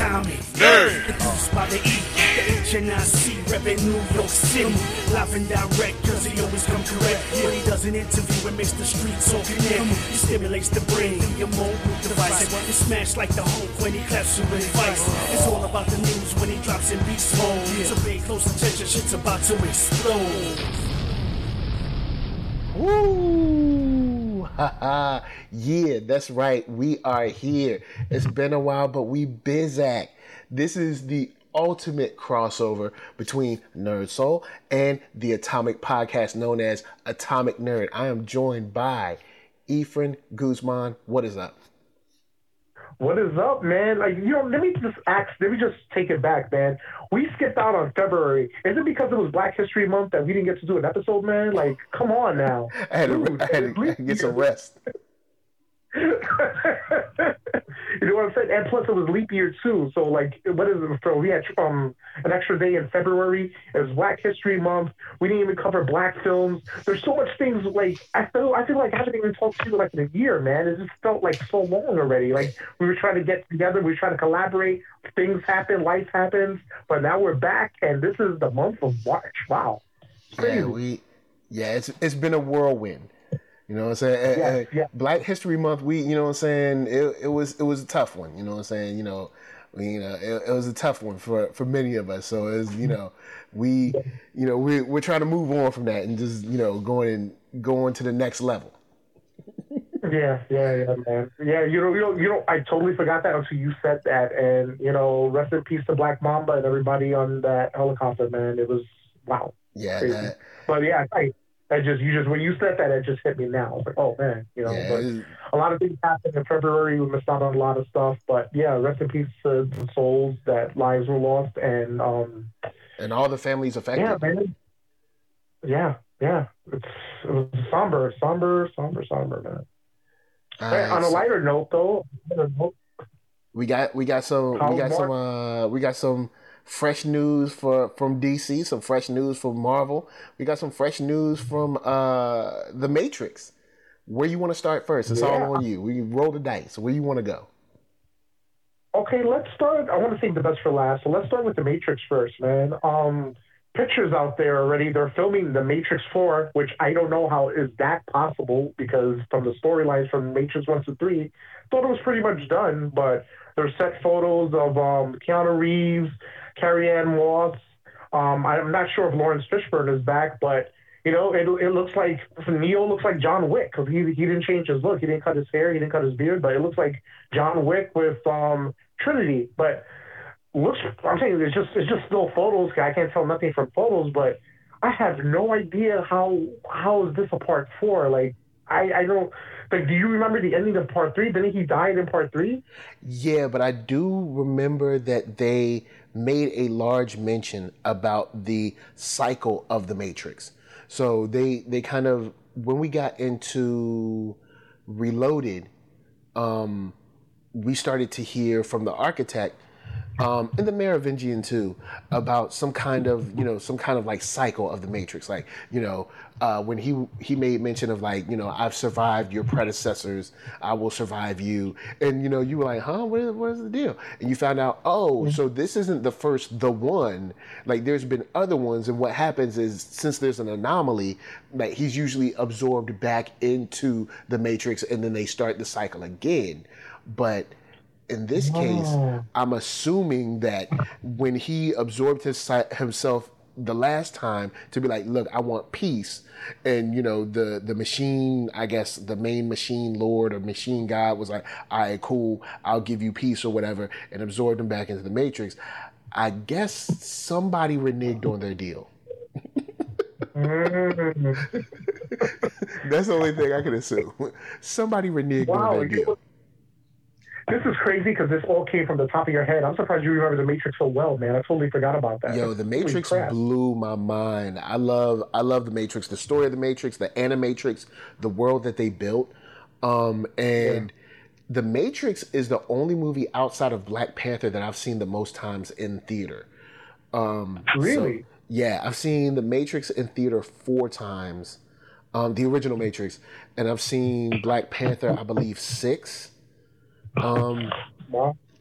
atomic. Nerd. Produced by the E, the H and I C, reppin' New York City. Live and direct, cause he always come correct. When he does an interview, it makes the streets all connect. He stimulates the brain, through your mobile device. It smash like the Hulk when he claps you with advice. It's all about the news when he drops in beast mode. So pay close attention, shit's about to explode. Woo! yeah, that's right. We are here. It's been a while, but we Bizak. This is the ultimate crossover between Nerd Soul and the Atomic podcast known as Atomic Nerd. I am joined by Ephraim Guzman. What is up? What is up, man? Like, you know, let me just ask, let me just take it back, man. We skipped out on February. Is it because it was Black History Month that we didn't get to do an episode, man? Like, come on now. I had, to, I had to get some rest. you know what I'm saying? And plus, it was leap year too. So, like, what is it? So we had um an extra day in February. It was Black History Month. We didn't even cover black films. There's so much things. Like, I feel I feel like I haven't even talked to you like in a year, man. It just felt like so long already. Like we were trying to get together. We were trying to collaborate. Things happen. Life happens. But now we're back, and this is the month of March. Wow. Yeah, we. Yeah, it's it's been a whirlwind. You know what I'm saying? Yeah, uh, yeah. Black History Month, we, you know what I'm saying? It, it was it was a tough one. You know what I'm saying? You know, we, you know, it, it was a tough one for for many of us. So it's you know, we, you know, we we're trying to move on from that and just you know going going to the next level. Yeah, yeah, yeah, man. Yeah, you know, you know, you know, I totally forgot that until you said that, and you know, rest in peace to Black Mamba and everybody on that helicopter, man. It was wow. Yeah, that, But yeah, I, I just, you just, when you said that, it just hit me now. I was like, oh man, you know. yeah, but a lot of things happened in February. We missed out on a lot of stuff, but yeah, rest in peace to the souls that lives were lost, and um, and all the families affected. yeah, man. Yeah, yeah. It's it was somber, somber, somber, somber, man. Right, on a so lighter note, though, we got we got some we got some uh we got some fresh news for from DC, some fresh news from Marvel. We got some fresh news from uh the Matrix. Where you want to start first? It's Yeah. all on you. We roll the dice. Where you want to go? Okay, let's start. I want to save the best for last. So let's start with the Matrix first, man. Um, pictures out there already. They're filming the Matrix Four, which I don't know how is that possible because from the storylines from Matrix One to Three, thought it was pretty much done. But there's set photos of um, Keanu Reeves, Carrie Ann Moss. Um, I'm not sure if Laurence Fishburne is back, but you know, it, it looks like Neo looks like John Wick because he he didn't change his look. He didn't cut his hair. He didn't cut his beard, but it looks like John Wick with um, Trinity. But looks, I'm saying it's just it's just still photos. I can't tell nothing from photos, but I have no idea how how is this a part four? Like I I don't like. Do you remember the ending of part three? Didn't he die in part three? Yeah, but I do remember that they made a large mention about the cycle of the Matrix. So they they kind of when we got into Reloaded, um, we started to hear from the architect um, and the Merovingian too about some kind of you know some kind of like cycle of the Matrix. Like you know uh, when he he made mention of like you know I've survived your predecessors, I will survive you, and you know you were like, huh, what is, what is the deal? And you found out, oh, so this isn't the first the one. Like there's been other ones, and what happens is since there's an anomaly, like he's usually absorbed back into the Matrix, and then they start the cycle again. But in this case, Oh. I'm assuming that when he absorbed his, himself the last time to be like, look, I want peace, and you know the the machine, I guess the main machine lord or machine god was like, all right, cool, I'll give you peace or whatever, and absorbed him back into the matrix. I guess somebody reneged on their deal. Mm. That's the only thing I can assume. Somebody reneged Wow, on their deal. This is crazy because this all came from the top of your head. I'm surprised you remember the Matrix so well, man. I totally forgot about that. Yo, the Matrix blew my mind. I love I love the Matrix, the story of the Matrix, the animatrix, the world that they built. Um and the Matrix is the only movie outside of Black Panther that I've seen the most times in theater. Um so- Really? yeah, I've seen the Matrix in theater four times. Um the original Matrix. And I've seen Black Panther, I believe, six. Um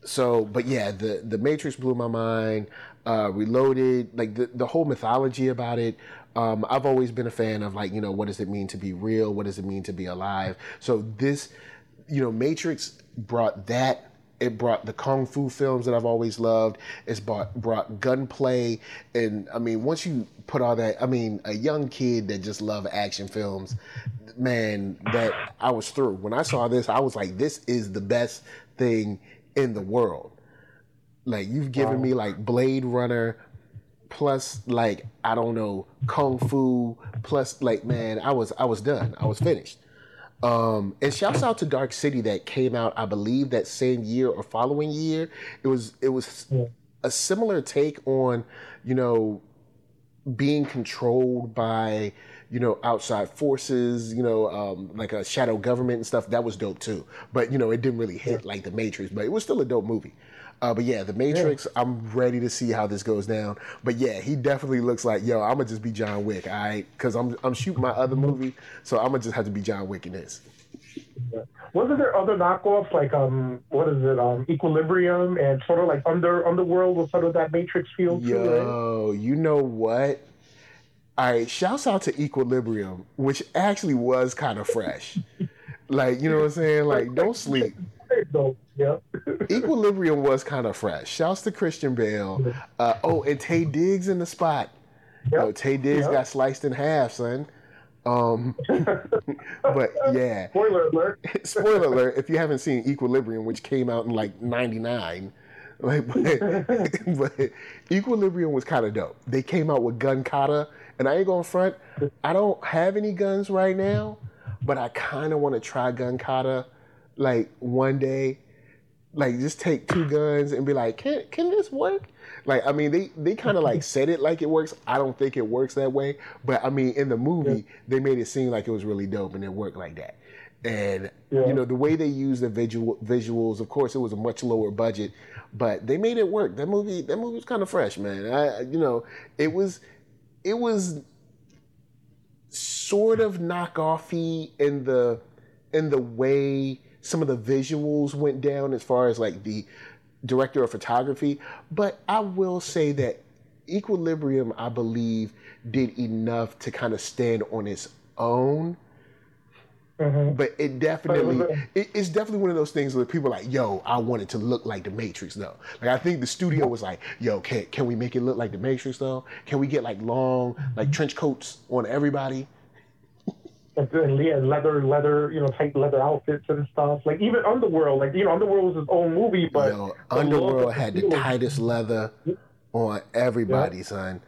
so, but yeah, the the Matrix blew my mind. Uh, Reloaded, like the the whole mythology about it. Um, I've always been a fan of like you know what does it mean to be real? What does it mean to be alive? So this, you know, Matrix brought that. It brought the kung fu films that I've always loved. It's brought brought gunplay, and I mean, once you put all that, I mean, a young kid that just love action films, man, that I was through. When I saw this, I was like, this is the best thing in the world. Like you've given wow. me like Blade Runner, plus like I don't know kung fu, plus like man, I was I was done. I was finished. Um, and shouts out to Dark City that came out, I believe, that same year or following year. It was it was yeah. a similar take on, you know, being controlled by you know outside forces you know um, like a shadow government and stuff that was dope too but you know it didn't really hit like the matrix but it was still a dope movie uh, but yeah, the Matrix. Yeah. I'm ready to see how this goes down. But yeah, he definitely looks like yo. I'm gonna just be John Wick, all right? Because I'm I'm shooting my other movie, so I'm gonna just have to be John Wick in this. Yeah. Wasn't there other knockoffs like um what is it um Equilibrium and sort of like Under Underworld with sort of that Matrix feel? Yo, too, right? you know what? All right, shouts out to Equilibrium, which actually was kind of fresh. like you know what I'm saying? Like don't sleep. Yeah. Equilibrium was kind of fresh. Shouts to Christian Bale. Uh, oh, and Taye Diggs in the spot. Yep. Yo, Taye Diggs yep. got sliced in half, son. Um, but yeah. Spoiler alert. Spoiler alert. If you haven't seen Equilibrium, which came out in like '99, like, but, but Equilibrium was kind of dope. They came out with Gun Kata, and I ain't going front. I don't have any guns right now, but I kind of want to try Gun Kata like one day like just take two guns and be like, can can this work? Like, I mean, they they kind of like said it like it works. I don't think it works that way, but I mean, in the movie, yeah. they made it seem like it was really dope and it worked like that. And yeah. you know, the way they used the visual visuals, of course, it was a much lower budget, but they made it work. That movie, that movie was kind of fresh, man. I, you know, it was, it was sort of knockoffy in the in the way some of the visuals went down as far as like the director of photography. But I will say that Equilibrium, I believe, did enough to kind of stand on its own. Mm-hmm. But it definitely, it, it's definitely one of those things where people are like, yo, I want it to look like the Matrix though. Like I think the studio was like, yo, can can we make it look like the Matrix though? Can we get like long, like trench coats on everybody? and yeah, leather, leather, you know, tight leather outfits and stuff. Like even Underworld, like you know, Underworld was his own movie, but Yo, Underworld had the tightest leather on everybody, yeah. son.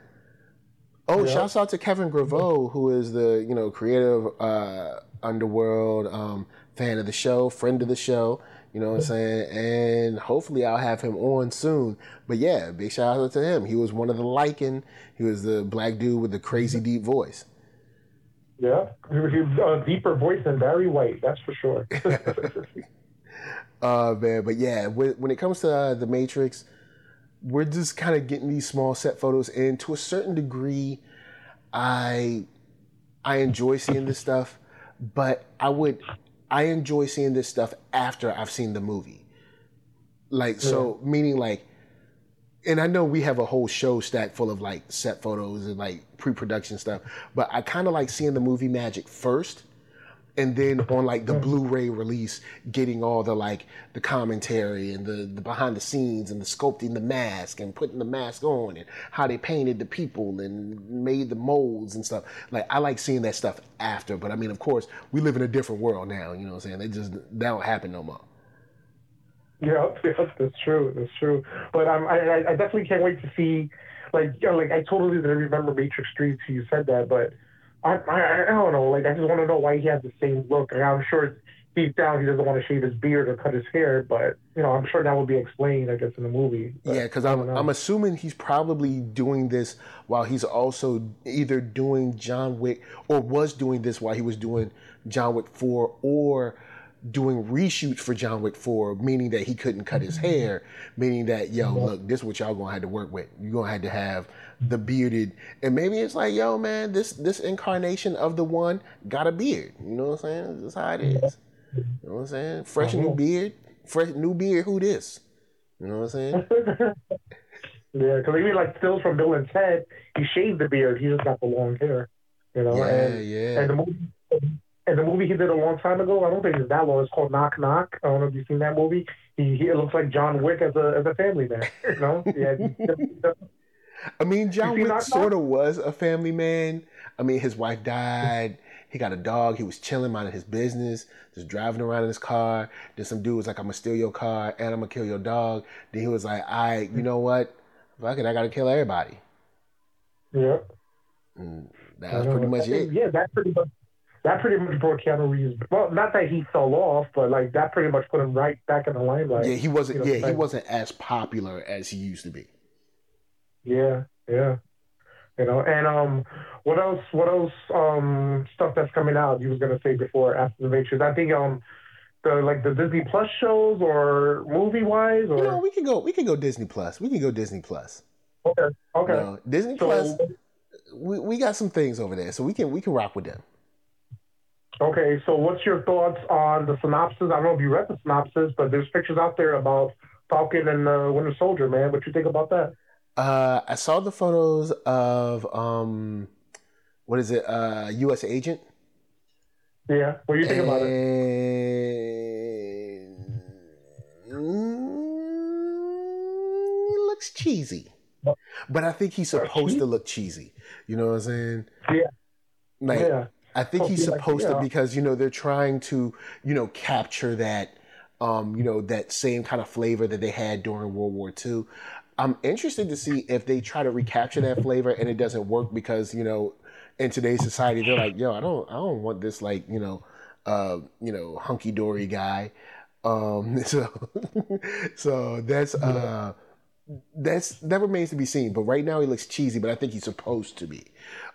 Oh, yeah. shouts out to Kevin Grevioux, who is the you know creative uh, Underworld um, fan of the show, friend of the show. You know what I'm saying? And hopefully I'll have him on soon. But yeah, big shout out to him. He was one of the Lycan. He was the black dude with the crazy deep voice. Yeah, he was a deeper voice than Barry White, that's for sure. uh, man, but yeah, when, when it comes to uh, the Matrix, we're just kind of getting these small set photos, and to a certain degree, I I enjoy seeing this stuff, but I would I enjoy seeing this stuff after I've seen the movie. Like so, meaning like and I know we have a whole show stack full of like set photos and like pre-production stuff, but I kind of like seeing the movie magic first, and then on like the Blu-ray release, getting all the like the commentary and the, the behind the scenes and the sculpting the mask and putting the mask on and how they painted the people and made the molds and stuff. Like I like seeing that stuff after, but I mean, of course, we live in a different world now. You know what I'm saying? They just that don't happen no more. Yeah, yeah, that's true. That's true. But um, I, I definitely can't wait to see, like, you know, like I totally didn't remember Matrix Three. You said that, but I, I, I don't know. Like, I just want to know why he has the same look. And I'm sure deep down he doesn't want to shave his beard or cut his hair, but you know, I'm sure that will be explained, I guess, in the movie. But yeah, because I'm I'm assuming he's probably doing this while he's also either doing John Wick or was doing this while he was doing John Wick Four or doing reshoots for John Wick 4, meaning that he couldn't cut his mm-hmm. hair, meaning that, yo, look, this is what y'all gonna have to work with. You're gonna have to have the bearded and maybe it's like, yo, man, this this incarnation of the one got a beard. You know what I'm saying? That's how it is. You know what I'm saying? Fresh new uh-huh. beard, fresh new beard, who this? You know what I'm saying? yeah, because even like stills from Bill and Ted, he shaved the beard. He just got the long hair. You know, yeah, and yeah. and the movie and the movie he did a long time ago. I don't think it's that long. It's called Knock Knock. I don't know if you've seen that movie. He, he looks like John Wick as a as a family man. You know, yeah. I mean, John Wick sort of was a family man. I mean, his wife died. He got a dog. He was chilling, minding his business, just driving around in his car. Then some dude was like, "I'm gonna steal your car and I'm gonna kill your dog." Then he was like, "I, you know what? Fuck it, I gotta kill everybody." yeah. And that was pretty much it. Yeah, that pretty much that pretty much brought Keanu Reeves. Well, not that he fell off, but like that pretty much put him right back in the limelight. Yeah, he wasn't. You know, Yeah, he wasn't as popular as he used to be. Yeah, yeah. You know, and um, what else? What else? Um, stuff that's coming out. You was gonna say before after the Matrix. I think um, the like the Disney Plus shows or movie wise or You know, we can go. We can go Disney Plus. We can go Disney Plus. okay, okay. You know, Disney so Plus. We, we got some things over there, so we can we can rock with them. okay, so what's your thoughts on the synopsis? I don't know if you read the synopsis, but there's pictures out there about Falcon and uh, Winter Soldier. Man, what you think about that? Uh, I saw the photos of um, what is it? Uh, U.S. agent. Yeah, what do you think about it? Mm, it looks cheesy, but I think he's supposed to look cheesy. You know what I'm saying? Yeah. Like, yeah, I think he's yeah, like, supposed to because you know they're trying to you know capture that um, you know that same kind of flavor that they had during World War II. I'm interested to see if they try to recapture that flavor and it doesn't work because you know in today's society they're like yo I don't I don't want this like you know uh, you know hunky dory guy. Um, so so that's uh that's that remains to be seen. But right now he looks cheesy, but I think he's supposed to be.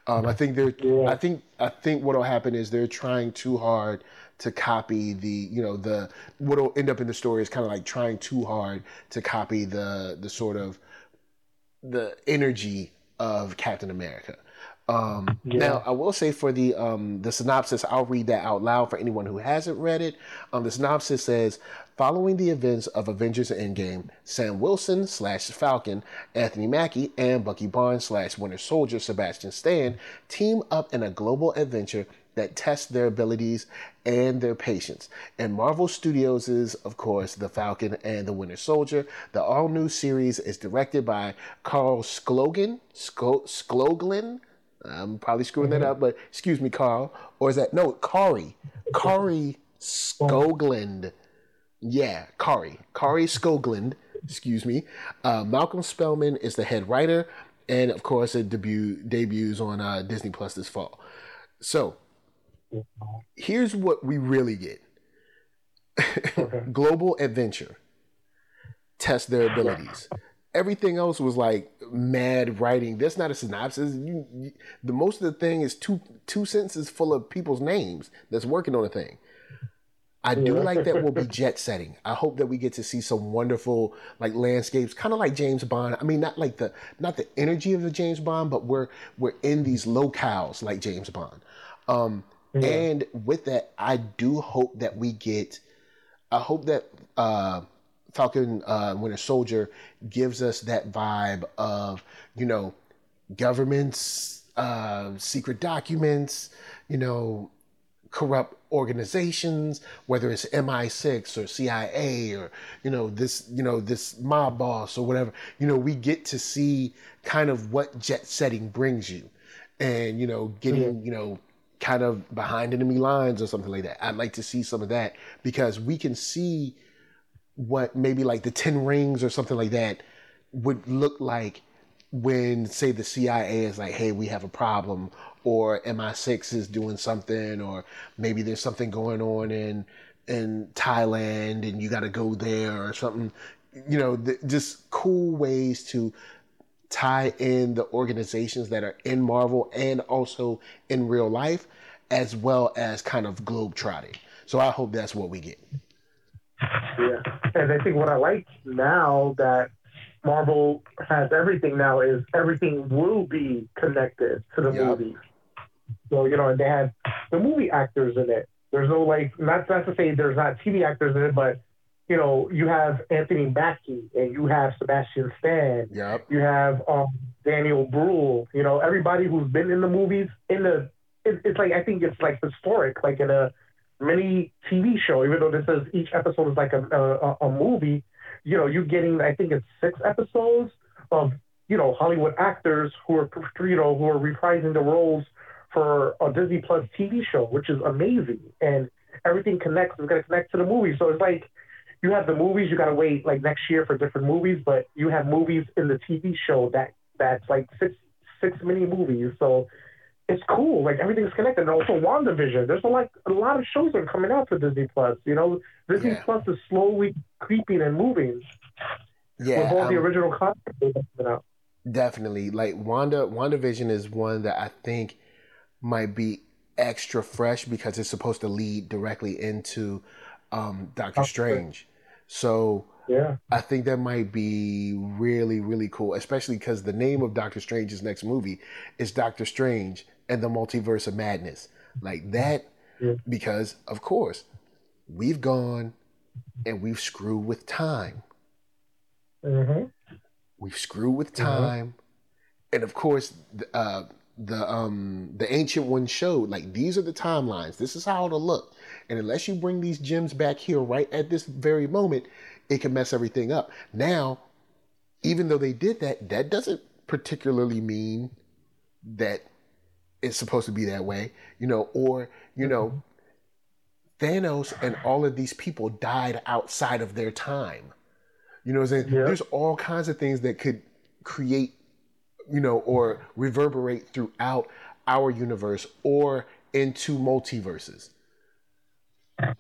Um, I think they're. Yeah. I think. I think what'll happen is they're trying too hard to copy the. You know the what'll end up in the story is kind of like trying too hard to copy the the sort of the energy of Captain America. Um, Yeah. Now, I will say for the um, the synopsis, I'll read that out loud for anyone who hasn't read it. Um, the synopsis says, following the events of Avengers Endgame, Sam Wilson slash Falcon, Anthony Mackie, and Bucky Barnes slash Winter Soldier Sebastian Stan team up in a global adventure that tests their abilities and their patience. And Marvel Studios is, of course, The Falcon and the Winter Soldier. The all new series is directed by Carl Sklogan. Sklo- Skloglin? I'm probably screwing that up, but excuse me, Carl. Or is that, no, Kari. Kari Skoglund. Yeah, Kari. Kari Skoglund, excuse me. Uh, Malcolm Spellman is the head writer. And of course, it debut debuts on uh, Disney Plus this fall. So, here's what we really get global adventure test their abilities everything else was like mad writing that's not a synopsis you, you, the most of the thing is two two sentences full of people's names that's working on a thing I do Yeah. like that we'll be jet setting. I hope that we get to see some wonderful like landscapes, kind of like James Bond. I mean, not like the not the energy of the James Bond, but we're we're in these locales like James Bond. Um, And with that, I do hope that we get. I hope that uh, Falcon uh, Winter Soldier gives us that vibe of you know governments, uh, secret documents, you know, corrupt organizations, whether it's MI6 or CIA or you know this you know this mob boss or whatever. You know, we get to see kind of what jet setting brings you, and you know, getting you know kind of behind enemy lines or something like that. I'd like to see some of that because we can see what maybe like the Ten Rings or something like that would look like when say the CIA is like, hey, we have a problem, or MI6 is doing something, or maybe there's something going on in in Thailand and you got to go there or something. You know, th- just cool ways to tie in the organizations that are in Marvel and also in real life, as well as kind of globe trotting. So I hope that's what we get. Yeah, and I think what I like now that Marvel has everything now is everything will be connected to the Yep. movie. So you know, and they had the movie actors in it. There's no like not not to say there's not TV actors in it, but you know, you have Anthony Mackie and you have Sebastian Stan. Yep. You have um, Daniel Bruhl. You know, everybody who's been in the movies in the. It, it's like I think it's like historic, like in a mini TV show. Even though this is each episode is like a a, a movie, you know, you're getting I think it's six episodes of you know Hollywood actors who are you know who are reprising the roles for a Disney Plus TV show, which is amazing. And everything connects is going to connect to the movie. So it's like you have the movies, you got to wait like next year for different movies, but you have movies in the TV show that that's like six six mini movies. So it's cool. Like everything's connected. And also WandaVision. There's a like a lot of shows that are coming out for Disney Plus. You know, Disney Yeah. Plus is slowly creeping and moving Yeah. with all the um, original content coming out. Definitely. Like Wanda WandaVision is one that I think might be extra fresh because it's supposed to lead directly into um Doctor Doctor Strange. So Yeah. I think that might be really, really cool, especially because the name of Doctor Strange's next movie is Doctor Strange and the Multiverse of Madness. Like that, Yeah. because of course, we've gone and we've screwed with time. hmm We've screwed with Mhm. time, and of course, the, uh, the um the ancient one showed like these are the timelines. This is how it'll look, and unless you bring these gems back here right at this very moment, it can mess everything up. Now, even though they did that, that doesn't particularly mean that it's supposed to be that way, you know, or you know. Thanos and all of these people died outside of their time. You know what I'm saying? Yeah. There's all kinds of things that could create, you know, or reverberate throughout our universe or into multiverses.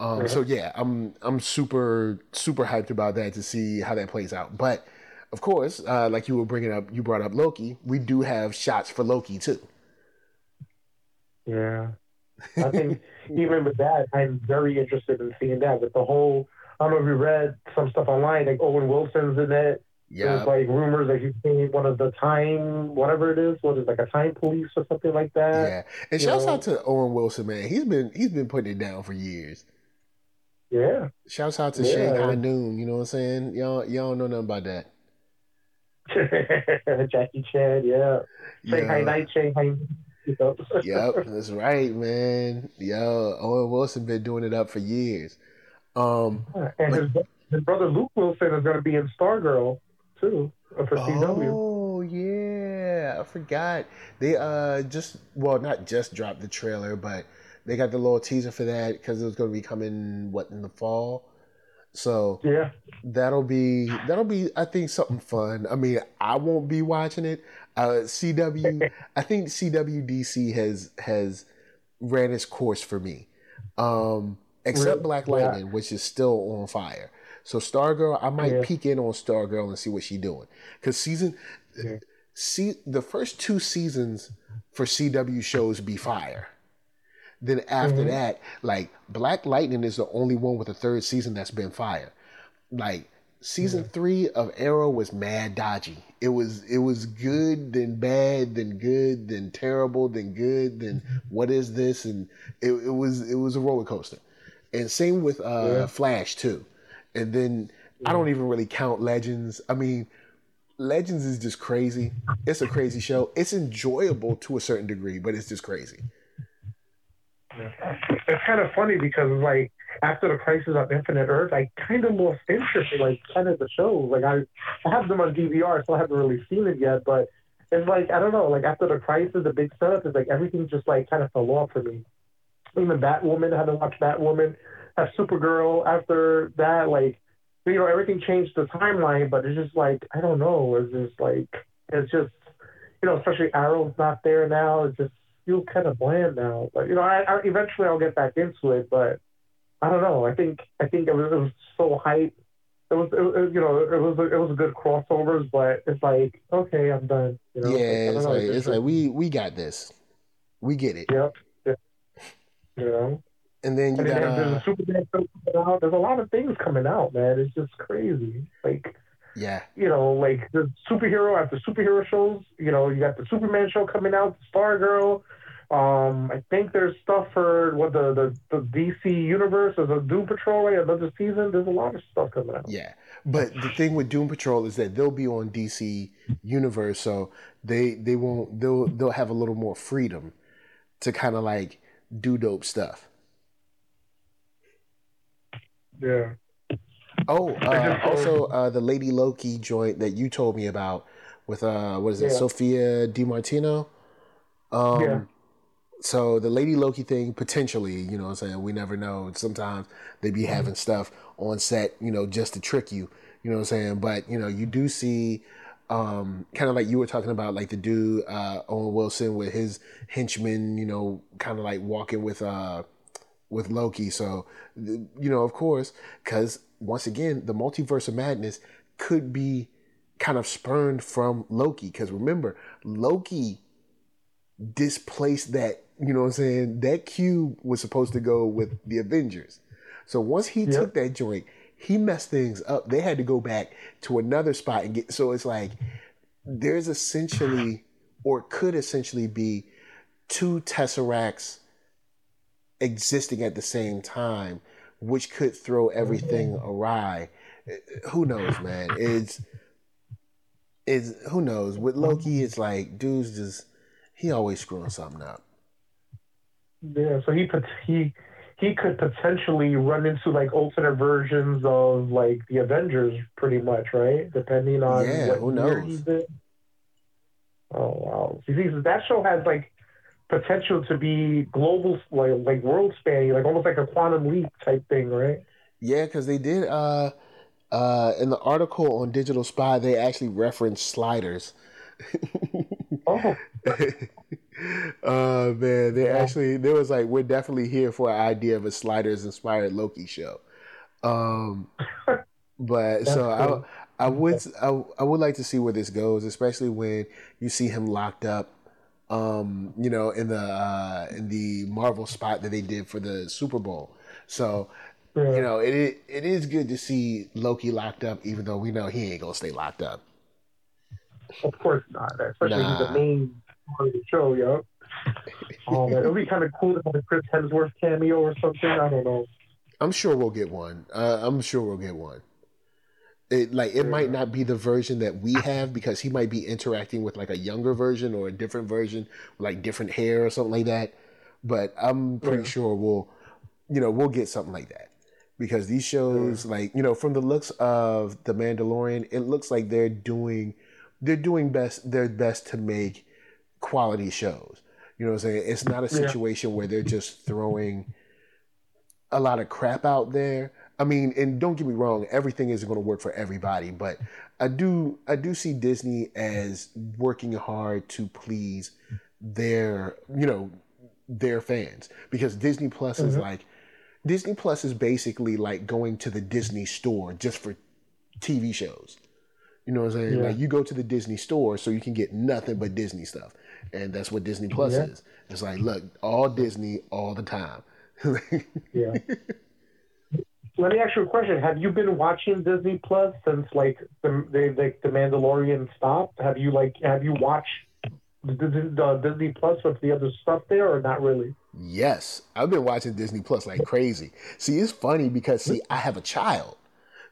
Um, so yeah, I'm I'm super super hyped about that to see how that plays out. But of course, uh, like you were bringing up, you brought up Loki. We do have shots for Loki too. Yeah. I think even with that, I'm very interested in seeing that. With the whole, I don't know if you read some stuff online, like Owen Wilson's in it. Yeah, There's like rumors that he's being one of the time, whatever it is, what is it, like a time police or something like that. yeah. And you shouts know- out to Owen Wilson, man. He's been he's been putting it down for years. Yeah. Shouts out to Yeah. Shanghai Noon. You know what I'm saying? Y'all y'all don't know nothing about that. Jackie Chan, yeah. Shanghai Yeah. Night, Shanghai. You know. yep, that's right, man. Yo, Owen Wilson been doing it up for years. Um, and his, his brother Luke Wilson is going to be in Stargirl too for CW. oh yeah, I forgot. They uh just well, not just dropped the trailer, but they got the little teaser for that because it was going to be coming what in the fall. So Yeah. that'll be that'll be I think something fun. I mean, I won't be watching it. Uh, CW, I think CWDC has has ran its course for me. Um, except? Black Yeah. Lightning, which is still on fire. So Stargirl, I might Yeah. peek in on Stargirl and see what she's doing because season, Yeah. see the first two seasons for CW shows be fire. Then after Mhm. that, like Black Lightning is the only one with a third season that's been fire. Like season three of Arrow was mad dodgy. It was it was good, then bad, then good, then terrible, then good, then what is this? And it, it was it was a roller coaster. And same with uh, Yeah. Flash too. And then I don't even really count Legends. I mean, Legends is just crazy. It's a crazy show. It's enjoyable to a certain degree, but it's just crazy. It's kind of funny because like after the Crisis on Infinite Earth, I kind of lost interest in like kind of the shows. Like I, I have them on DVR, so I haven't really seen it yet. But it's like I don't know. Like after the Crisis, the big setup is like everything just like kind of fell off for me. Even Batwoman, I haven't watched Batwoman. Have Supergirl after that, like you know everything changed the timeline, but it's just like I don't know. It's just like it's just you know especially Arrow's not there now. It's just feels kind of bland now. But you know, I, I eventually I'll get back into it. But I don't know. I think I think it was, it was so hype. It was, it was you know it was it was a good crossovers, but it's like okay, I'm done. You know? yeah, don't it's know, like it's like we we got this. We get it. yep. Yeah. You know, And then you and got then there's uh, a Superman film coming out. There's a lot of things coming out, man. It's just crazy. Like yeah, you know, like the superhero after superhero shows. You know, you got the Superman show coming out, the Stargirl. Um, I think there's stuff for what the the, the DC universe. is a Doom Patrol, right? Another season. There's a lot of stuff coming out. Yeah, but the thing with Doom Patrol is that they'll be on DC universe, so they they won't they'll they'll have a little more freedom to kind of like do dope stuff. Yeah. Oh, uh, also uh, the Lady Loki joint that you told me about with uh, what is it, Yeah. Sophia Di Martino? Um, Yeah. So the Lady Loki thing potentially, you know, what I'm saying we never know. Sometimes they be having stuff on set, you know, just to trick you. You know what I'm saying? But you know, you do see. Um, kind of like you were talking about, like the dude uh, Owen Wilson with his henchmen, you know, kind of like walking with uh, with Loki. So, you know, of course, because once again, the multiverse of madness could be kind of spurned from Loki. Because remember, Loki displaced that, you know what I'm saying? That cube was supposed to go with the Avengers. So once he took that joint, he messed things up. They had to go back to another spot and get. So it's like there's essentially, or could essentially be, two Tesseracts existing at the same time, which could throw everything awry. Uh, Who knows, man? It's is who knows. With Loki, it's like dudes just he always screwing something up. Yeah, so he he he could potentially run into like alternate versions of like the Avengers, pretty much, right? Depending on Yeah, what who knows? he's in. Oh wow! See, that show has like potential to be global, like like world spanning, like almost like a quantum leap type thing, right? Yeah, because they did uh uh in the article on Digital Spy they actually referenced sliders. Oh, uh man, they actually there was like we're definitely here for an idea of a sliders inspired Loki show. Um but so cool. I I would I, I would like to see where this goes, especially when you see him locked up um you know in the uh in the Marvel spot that they did for the Super Bowl. So yeah. you know, it it is good to see Loki locked up, even though we know he ain't gonna stay locked up. of course not. Especially he's the main of the show, yo. Oh man, it would be kind of cool to have a Chris Hemsworth cameo or something. I don't know. I'm sure we'll get one. Uh, I'm sure we'll get one. It like it might not be the version that we have because he might be interacting with like a younger version or a different version, like different hair or something like that. But I'm pretty Yeah. sure we'll, you know, we'll get something like that because these shows, like you know, from the looks of the Mandalorian, it looks like they're doing, they're doing best their best to make quality shows. You know what I'm saying? It's not a Yeah. situation where they're just throwing a lot of crap out there. I mean, and don't get me wrong, everything isn't going to work for everybody, but I do I do see Disney as working hard to please their, you know, their fans because Disney Plus is mm-hmm. like Disney Plus is basically like going to the Disney store just for TV shows. You know what I'm saying? Yeah. Like you go to the Disney store so you can get nothing but Disney stuff. And that's what Disney Plus Yeah. is. It's like, look, all Disney all the time. Yeah. Let me ask you a question. Have you been watching Disney Plus since like the they like the Mandalorian stopped? Have you like have you watched the, the, the Disney Plus with the other stuff there or not really? Yes, I've been watching Disney Plus like crazy. See, it's funny because see, I have a child.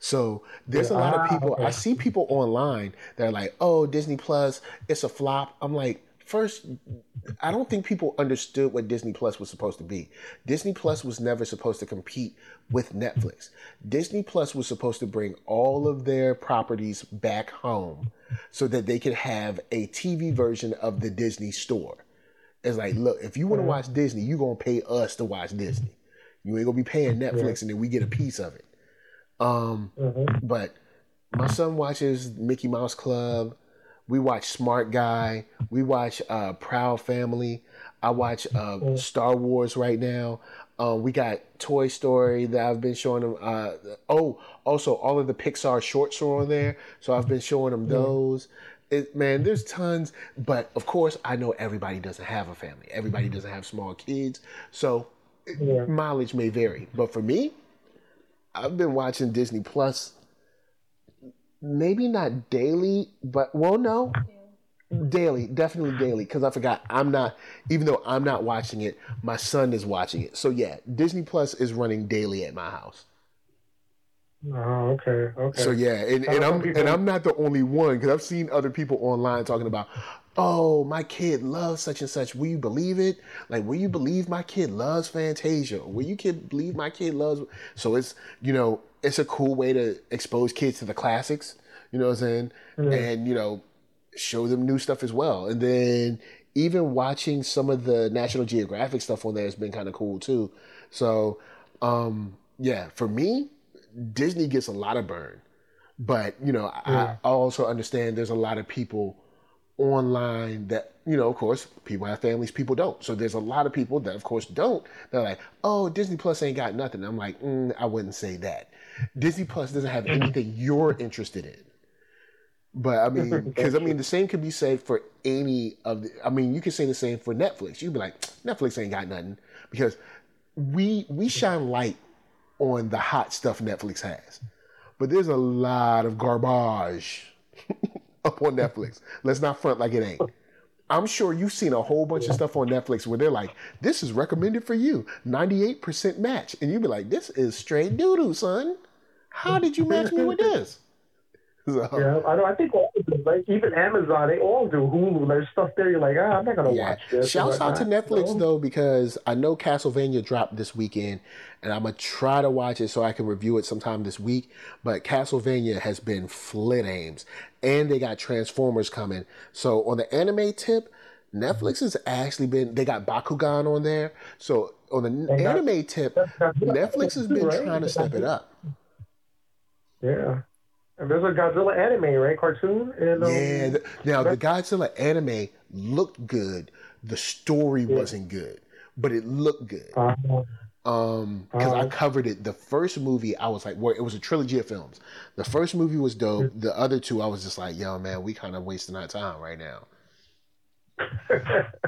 So there's a lot of Ah, people okay. I see people online that are like, "Oh, Disney Plus, it's a flop." I'm like, first, I don't think people understood what Disney Plus was supposed to be. Disney Plus was never supposed to compete with Netflix. Disney Plus was supposed to bring all of their properties back home so that they could have a TV version of the Disney store. It's like, look, if you want to watch Disney, you're gonna pay us to watch Disney. You ain't gonna be paying Netflix and then we get a piece of it. Um, Mm-hmm. but my son watches Mickey Mouse Club. We watch Smart Guy. We watch uh, Proud Family. I watch uh, Star Wars right now. Um, we got Toy Story that I've been showing them. Uh, oh, also all of the Pixar shorts are on there, so I've been showing them those. It, man, there's tons, but of course, I know everybody doesn't have a family. Everybody doesn't have small kids, so Yeah. mileage may vary. But for me, I've been watching Disney Plus, maybe not daily, but well, no, daily, definitely daily. Because I forgot I'm not, even though I'm not watching it, my son is watching it. So yeah, Disney Plus is running daily at my house. Oh, okay, okay. So yeah, and, and I'm and I'm not the only one because I've seen other people online talking about, oh, my kid loves such and such. Will you believe it? Like, will you believe my kid loves Fantasia? Will you kid believe my kid loves? So it's you know it's a cool way to expose kids to the classics. You know what I'm saying? And you know show them new stuff as well. And then even watching some of the National Geographic stuff on there has been kind of cool too. So um, yeah, for me, Disney gets a lot of burn. But, you know, Yeah. I also understand there's a lot of people online that, you know, of course, people have families, people don't. So there's a lot of people that, of course, don't. They're like, oh, Disney Plus ain't got nothing. I'm like, mm, I wouldn't say that. Disney Plus doesn't have anything you're interested in. But I mean, because I mean, the same could be said for any of the. I mean, you could say the same for Netflix. You'd be like, Netflix ain't got nothing because we we shine light on the hot stuff Netflix has, but there's a lot of garbage up on Netflix. Let's not front like it ain't. I'm sure you've seen a whole bunch of stuff on Netflix where they're like, "This is recommended for you, 98% match," and you'd be like, "This is straight doo doo, son. How did you match me with this?" So, Yeah, I know. I think all of them, like even Amazon, they all do Hulu. There's stuff there. You're like, ah, I'm not gonna Yeah. watch this. Shouts out to Netflix know? though, because I know Castlevania dropped this weekend, and I'm gonna try to watch it so I can review it sometime this week. But Castlevania has been flit aims, and they got Transformers coming. So on the anime tip, Netflix has actually been. They got Bakugan on there. So on the anime tip, Netflix has been right? trying to step it up. Yeah, there's a Godzilla anime, right? Cartoon. And um, Yeah. th- Now the Godzilla anime looked good. The story wasn't good, but it looked good. uh, Um, because I Uh-huh. covered it. The first movie, I was like, well, it was a trilogy of films. The first movie was dope. The other two, I was just like, yo, man, we kind of wasting our time right now.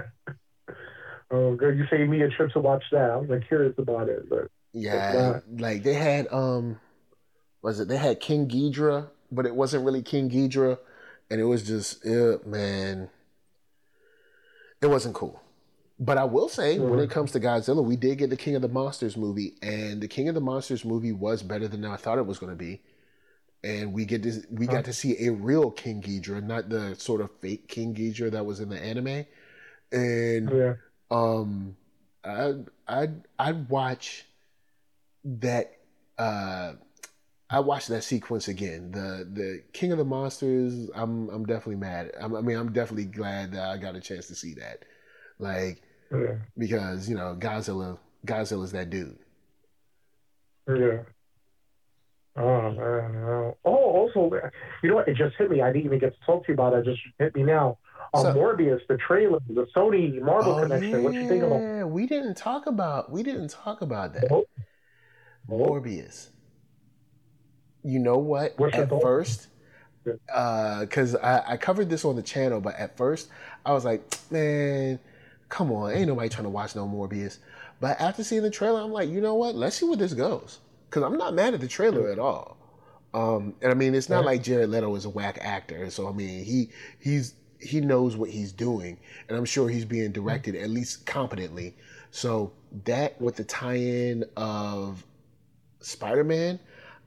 oh, good. You saved me a trip to watch that. I was like curious about it, but Yeah, like they had, um, was it? They had King Ghidorah, but it wasn't really King Ghidorah, and it was just, uh, man, it wasn't cool. But I will say, when it comes to Godzilla, we did get the King of the Monsters movie, and the King of the Monsters movie was better than I thought it was going to be. And we get to we got to see a real King Ghidorah, not the sort of fake King Ghidorah that was in the anime. And yeah. um, I I I'd watch that. Uh, I watched that sequence again. The the King of the Monsters. I'm I'm definitely mad. I'm, I mean, I'm definitely glad that I got a chance to see that. Like Yeah. because you know Godzilla Godzilla's that dude. Yeah. Oh man. Oh, also, you know what? It just hit me. I didn't even get to talk to you about it. It just hit me now. Um, So- Morbius, the trailer, the Sony Marvel connection. What you think about? Oh, yeah, we didn't talk about we didn't talk about that. Nope. Morbius. You know what? What's at first, because I, I covered this on the channel, but at first I was like, man, come on, ain't nobody trying to watch no Morbius. But after seeing the trailer, I'm like, you know what? Let's see where this goes. Because I'm not mad at the trailer at all. Um, and I mean, it's not like Jared Leto is a whack actor. So I mean, he he's he knows what he's doing, and I'm sure he's being directed at least competently. So that with the tie-in of Spider-Man,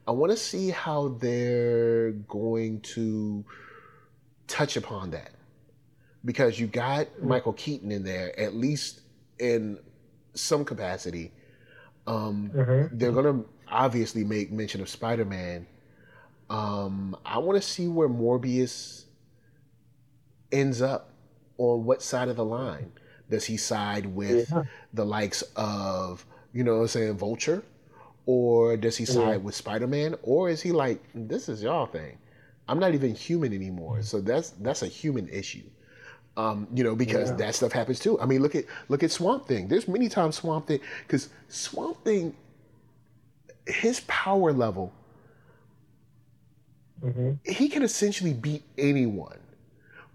I want to see how they're going to touch upon that because you got Michael Keaton in there at least in some capacity. Um, Mhm. they're gonna obviously make mention of Spider-Man. Um, I want to see where Morbius ends up on what side of the line. Does he side with Yeah. the likes of, you know what I'm saying, Vulture? Or does he side Yeah. with Spider Man? Or is he like, this is y'all thing? I'm not even human anymore. So that's that's a human issue. Um, you know, because Yeah. that stuff happens too. I mean, look at look at Swamp Thing. There's many times Swamp Thing because Swamp Thing, his power level, Mhm. he can essentially beat anyone.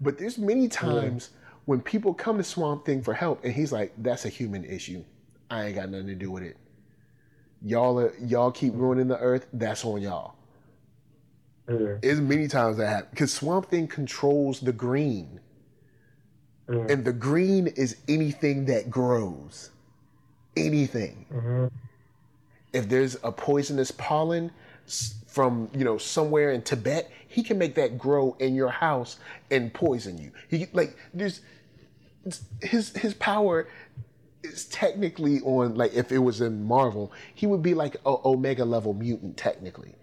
But there's many times when people come to Swamp Thing for help, and he's like, "That's a human issue. I ain't got nothing to do with it. Y'all, are, y'all keep ruining the earth. That's on y'all." Yeah. There's many times that happen because Swamp Thing controls the green. Mm. And the green is anything that grows. Anything. Mm-hmm. If there's a poisonous pollen from, you know, somewhere in Tibet, he can make that grow in your house and poison you. He like there's his his power is technically on like if it was in Marvel, he would be like a Omega level mutant technically.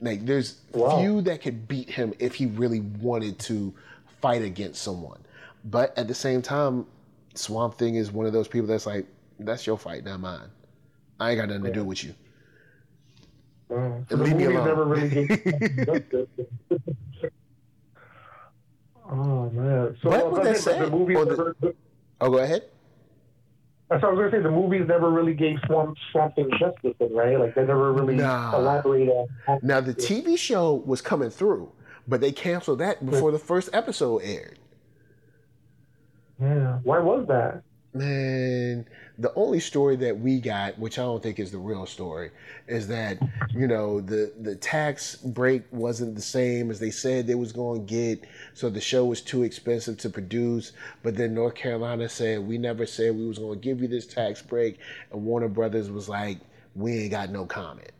Like there's wow. few that could beat him if he really wanted to fight against someone. But at the same time, Swamp Thing is one of those people that's like, that's your fight, not mine. I ain't got nothing yeah. to do with you. Uh, so leave me alone. Never really oh man! So what would that say? The movie the... Oh, go ahead. So I was gonna say the movies never really gave Swamp Swamp Thing justice, right? Like they never really nah. elaborated on. Now the TV show was coming through, but they canceled that before the first episode aired. Yeah, why was that? Man, the only story that we got, which I don't think is the real story, is that you know the the tax break wasn't the same as they said they was going to get, so the show was too expensive to produce. But then North Carolina said we never said we was going to give you this tax break, and Warner Brothers was like, we ain't got no comment.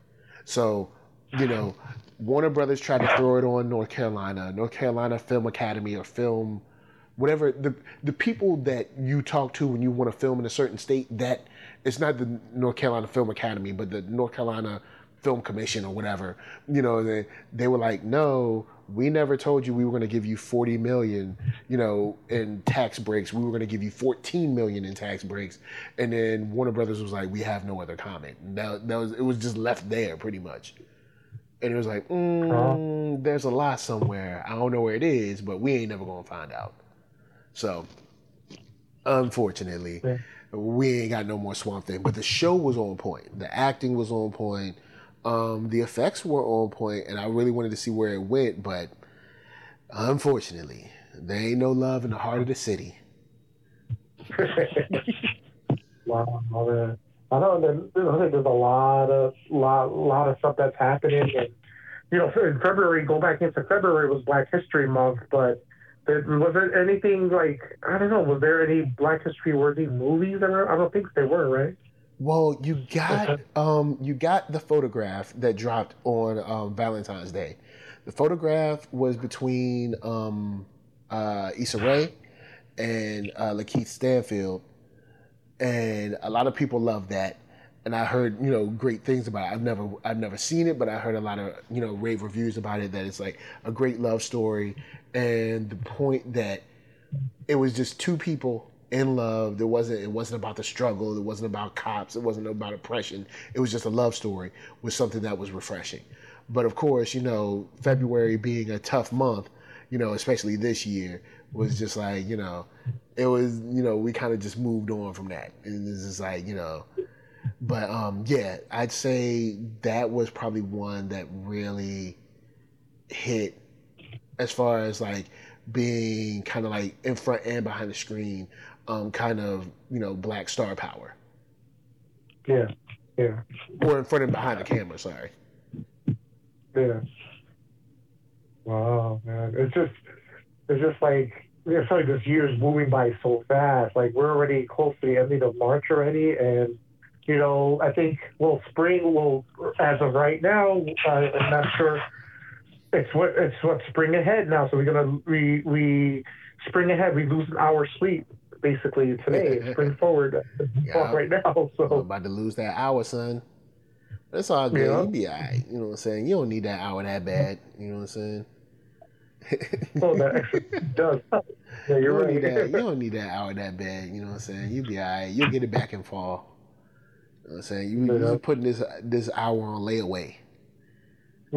So you know, Warner Brothers tried to throw it on North Carolina, North Carolina Film Academy or Film whatever the the people that you talk to when you want to film in a certain state that it's not the North Carolina Film Academy but the North Carolina Film Commission or whatever you know they they were like no we never told you we were going to give you 40 million you know in tax breaks. We were going to give you 14 million in tax breaks. And then Warner Brothers was like we have no other comment. That, that was it was just left there pretty much. And it was like mm, there's a lot somewhere. I don't know where it is but we ain't never going to find out so, unfortunately, yeah. we ain't got no more Swamp Thing. But the show was on point. The acting was on point. Um, the effects were on point, and I really wanted to see where it went. But unfortunately, there ain't no love in the heart of the city. wow, man. I know that there's a lot of lot lot of stuff that's happening, and you know, in February, go back into February was Black History Month, but was there anything like I don't know? Was there any Black History worthy movies? Ever? I don't think there were, right? Well, you got um, you got the photograph that dropped on um, Valentine's Day. The photograph was between um, uh, Issa Rae and uh, Lakeith Stanfield, and a lot of people love that. And I heard you know great things about it. I've never I've never seen it, but I heard a lot of you know rave reviews about it. That it's like a great love story and the point that it was just two people in love. There wasn't it wasn't about the struggle. It wasn't about cops. It wasn't about oppression. It was just a love story with something that was refreshing. But of course, you know, February being a tough month, you know, especially this year, was just like, you know, it was, you know, we kind of just moved on from that. And it's just like, you know, but um yeah, I'd say that was probably one that really hit as far as like being kind of like in front and behind the screen, um, kind of you know black star power. Yeah, yeah. Or in front and behind the camera. Sorry. Yeah. Wow, man, it's just it's just like it's like this year's moving by so fast. Like we're already close to the ending of March already, and you know I think well spring will as of right now. Uh, I'm not sure it's what it's what spring ahead now. So we're gonna we we spring ahead. We lose an hour sleep basically today. spring forward yeah, right now. So I'm about to lose that hour, son. That's all good. Yeah. You be alright. You know what I'm saying? You don't need that hour that bad. You know what I'm saying? oh, that actually does. Yeah, you're you right. That, you don't need that hour that bad. You know what I'm saying? You'll be alright. You'll get it back and fall. You know what I'm saying? You, just putting this this hour on layaway.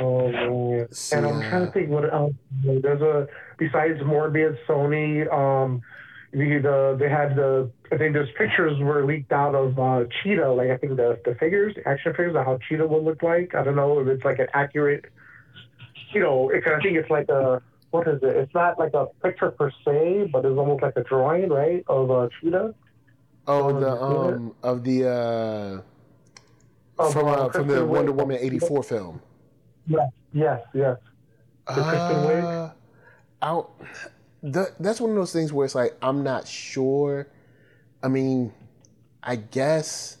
oh man! and I'm trying to think what else. There's a besides Morbius, Sony. Um, the, the they had the I think those pictures were leaked out of uh, Cheetah. Like I think the the figures, the action figures, of how Cheetah would look like. I don't know if it's like an accurate. You know, it, I think it's like a what is it? It's not like a picture per se, but it's almost like a drawing, right, of a cheetah. Oh, the um of the uh Oh, from uh, from the Wonder Woman '84 film. Yes, yes, yes. The Uh, I the, that's one of those things where it's like I'm not sure. I mean, I guess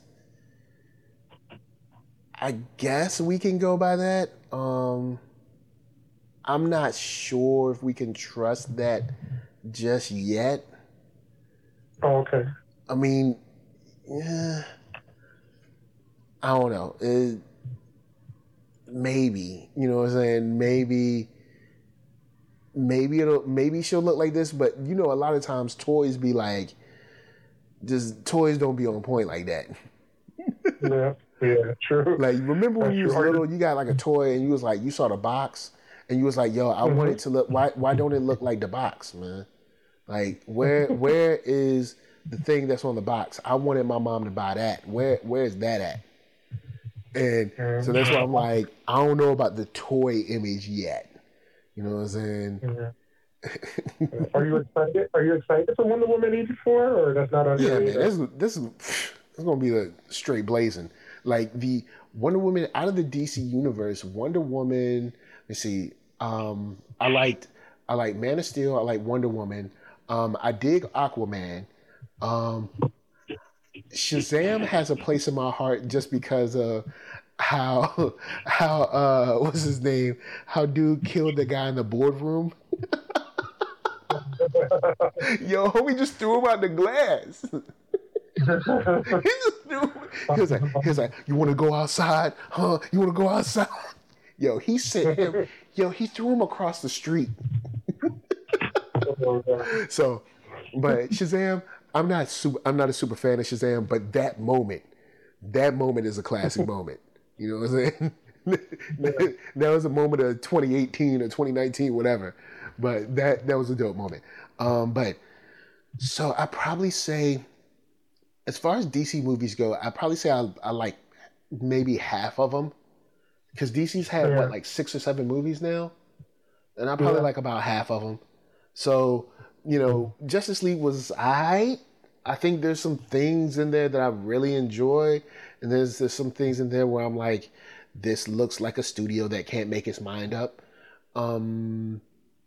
I guess we can go by that. Um I'm not sure if we can trust that just yet. Oh, okay. I mean, yeah, I don't know. It, maybe you know what I'm saying. Maybe, maybe it'll maybe she'll look like this, but you know, a lot of times toys be like, just toys don't be on point like that. yeah, yeah, true. Like remember when That's you was true. little, you got like a toy and you was like, you saw the box and you was like, yo, I want it mm-hmm. to look. Why why don't it look like the box, man? Like where where is the thing that's on the box? I wanted my mom to buy that. Where where is that at? And so that's why I'm like, I don't know about the toy image yet. You know what I'm saying? Yeah. Are you excited? Are you excited for Wonder Woman eighty four, or that's not on Yeah, man, this is this is this is gonna be the straight blazing. Like the Wonder Woman out of the DC universe, Wonder Woman. Let's see. Um, I liked I like Man of Steel. I like Wonder Woman. Um, I dig Aquaman. Um, Shazam has a place in my heart just because of how how uh what's his name? How dude killed the guy in the boardroom. Yo, homie just threw him out the glass. he just threw him. He was like, he was like, you want to go outside? Huh? You want to go outside? Yo, he sent him. Yo, he threw him across the street. So, but Shazam, I'm not super. I'm not a super fan of Shazam, but that moment, that moment is a classic moment. You know what I'm saying? that was a moment of 2018 or 2019, whatever. But that that was a dope moment. Um, but so I probably say, as far as DC movies go, I probably say I, I like maybe half of them because DC's had Yeah. what like six or seven movies now, and I probably Yeah. like about half of them. So you know, Justice League was I. I think there's some things in there that I really enjoy, and there's there's some things in there where I'm like, this looks like a studio that can't make its mind up. Um,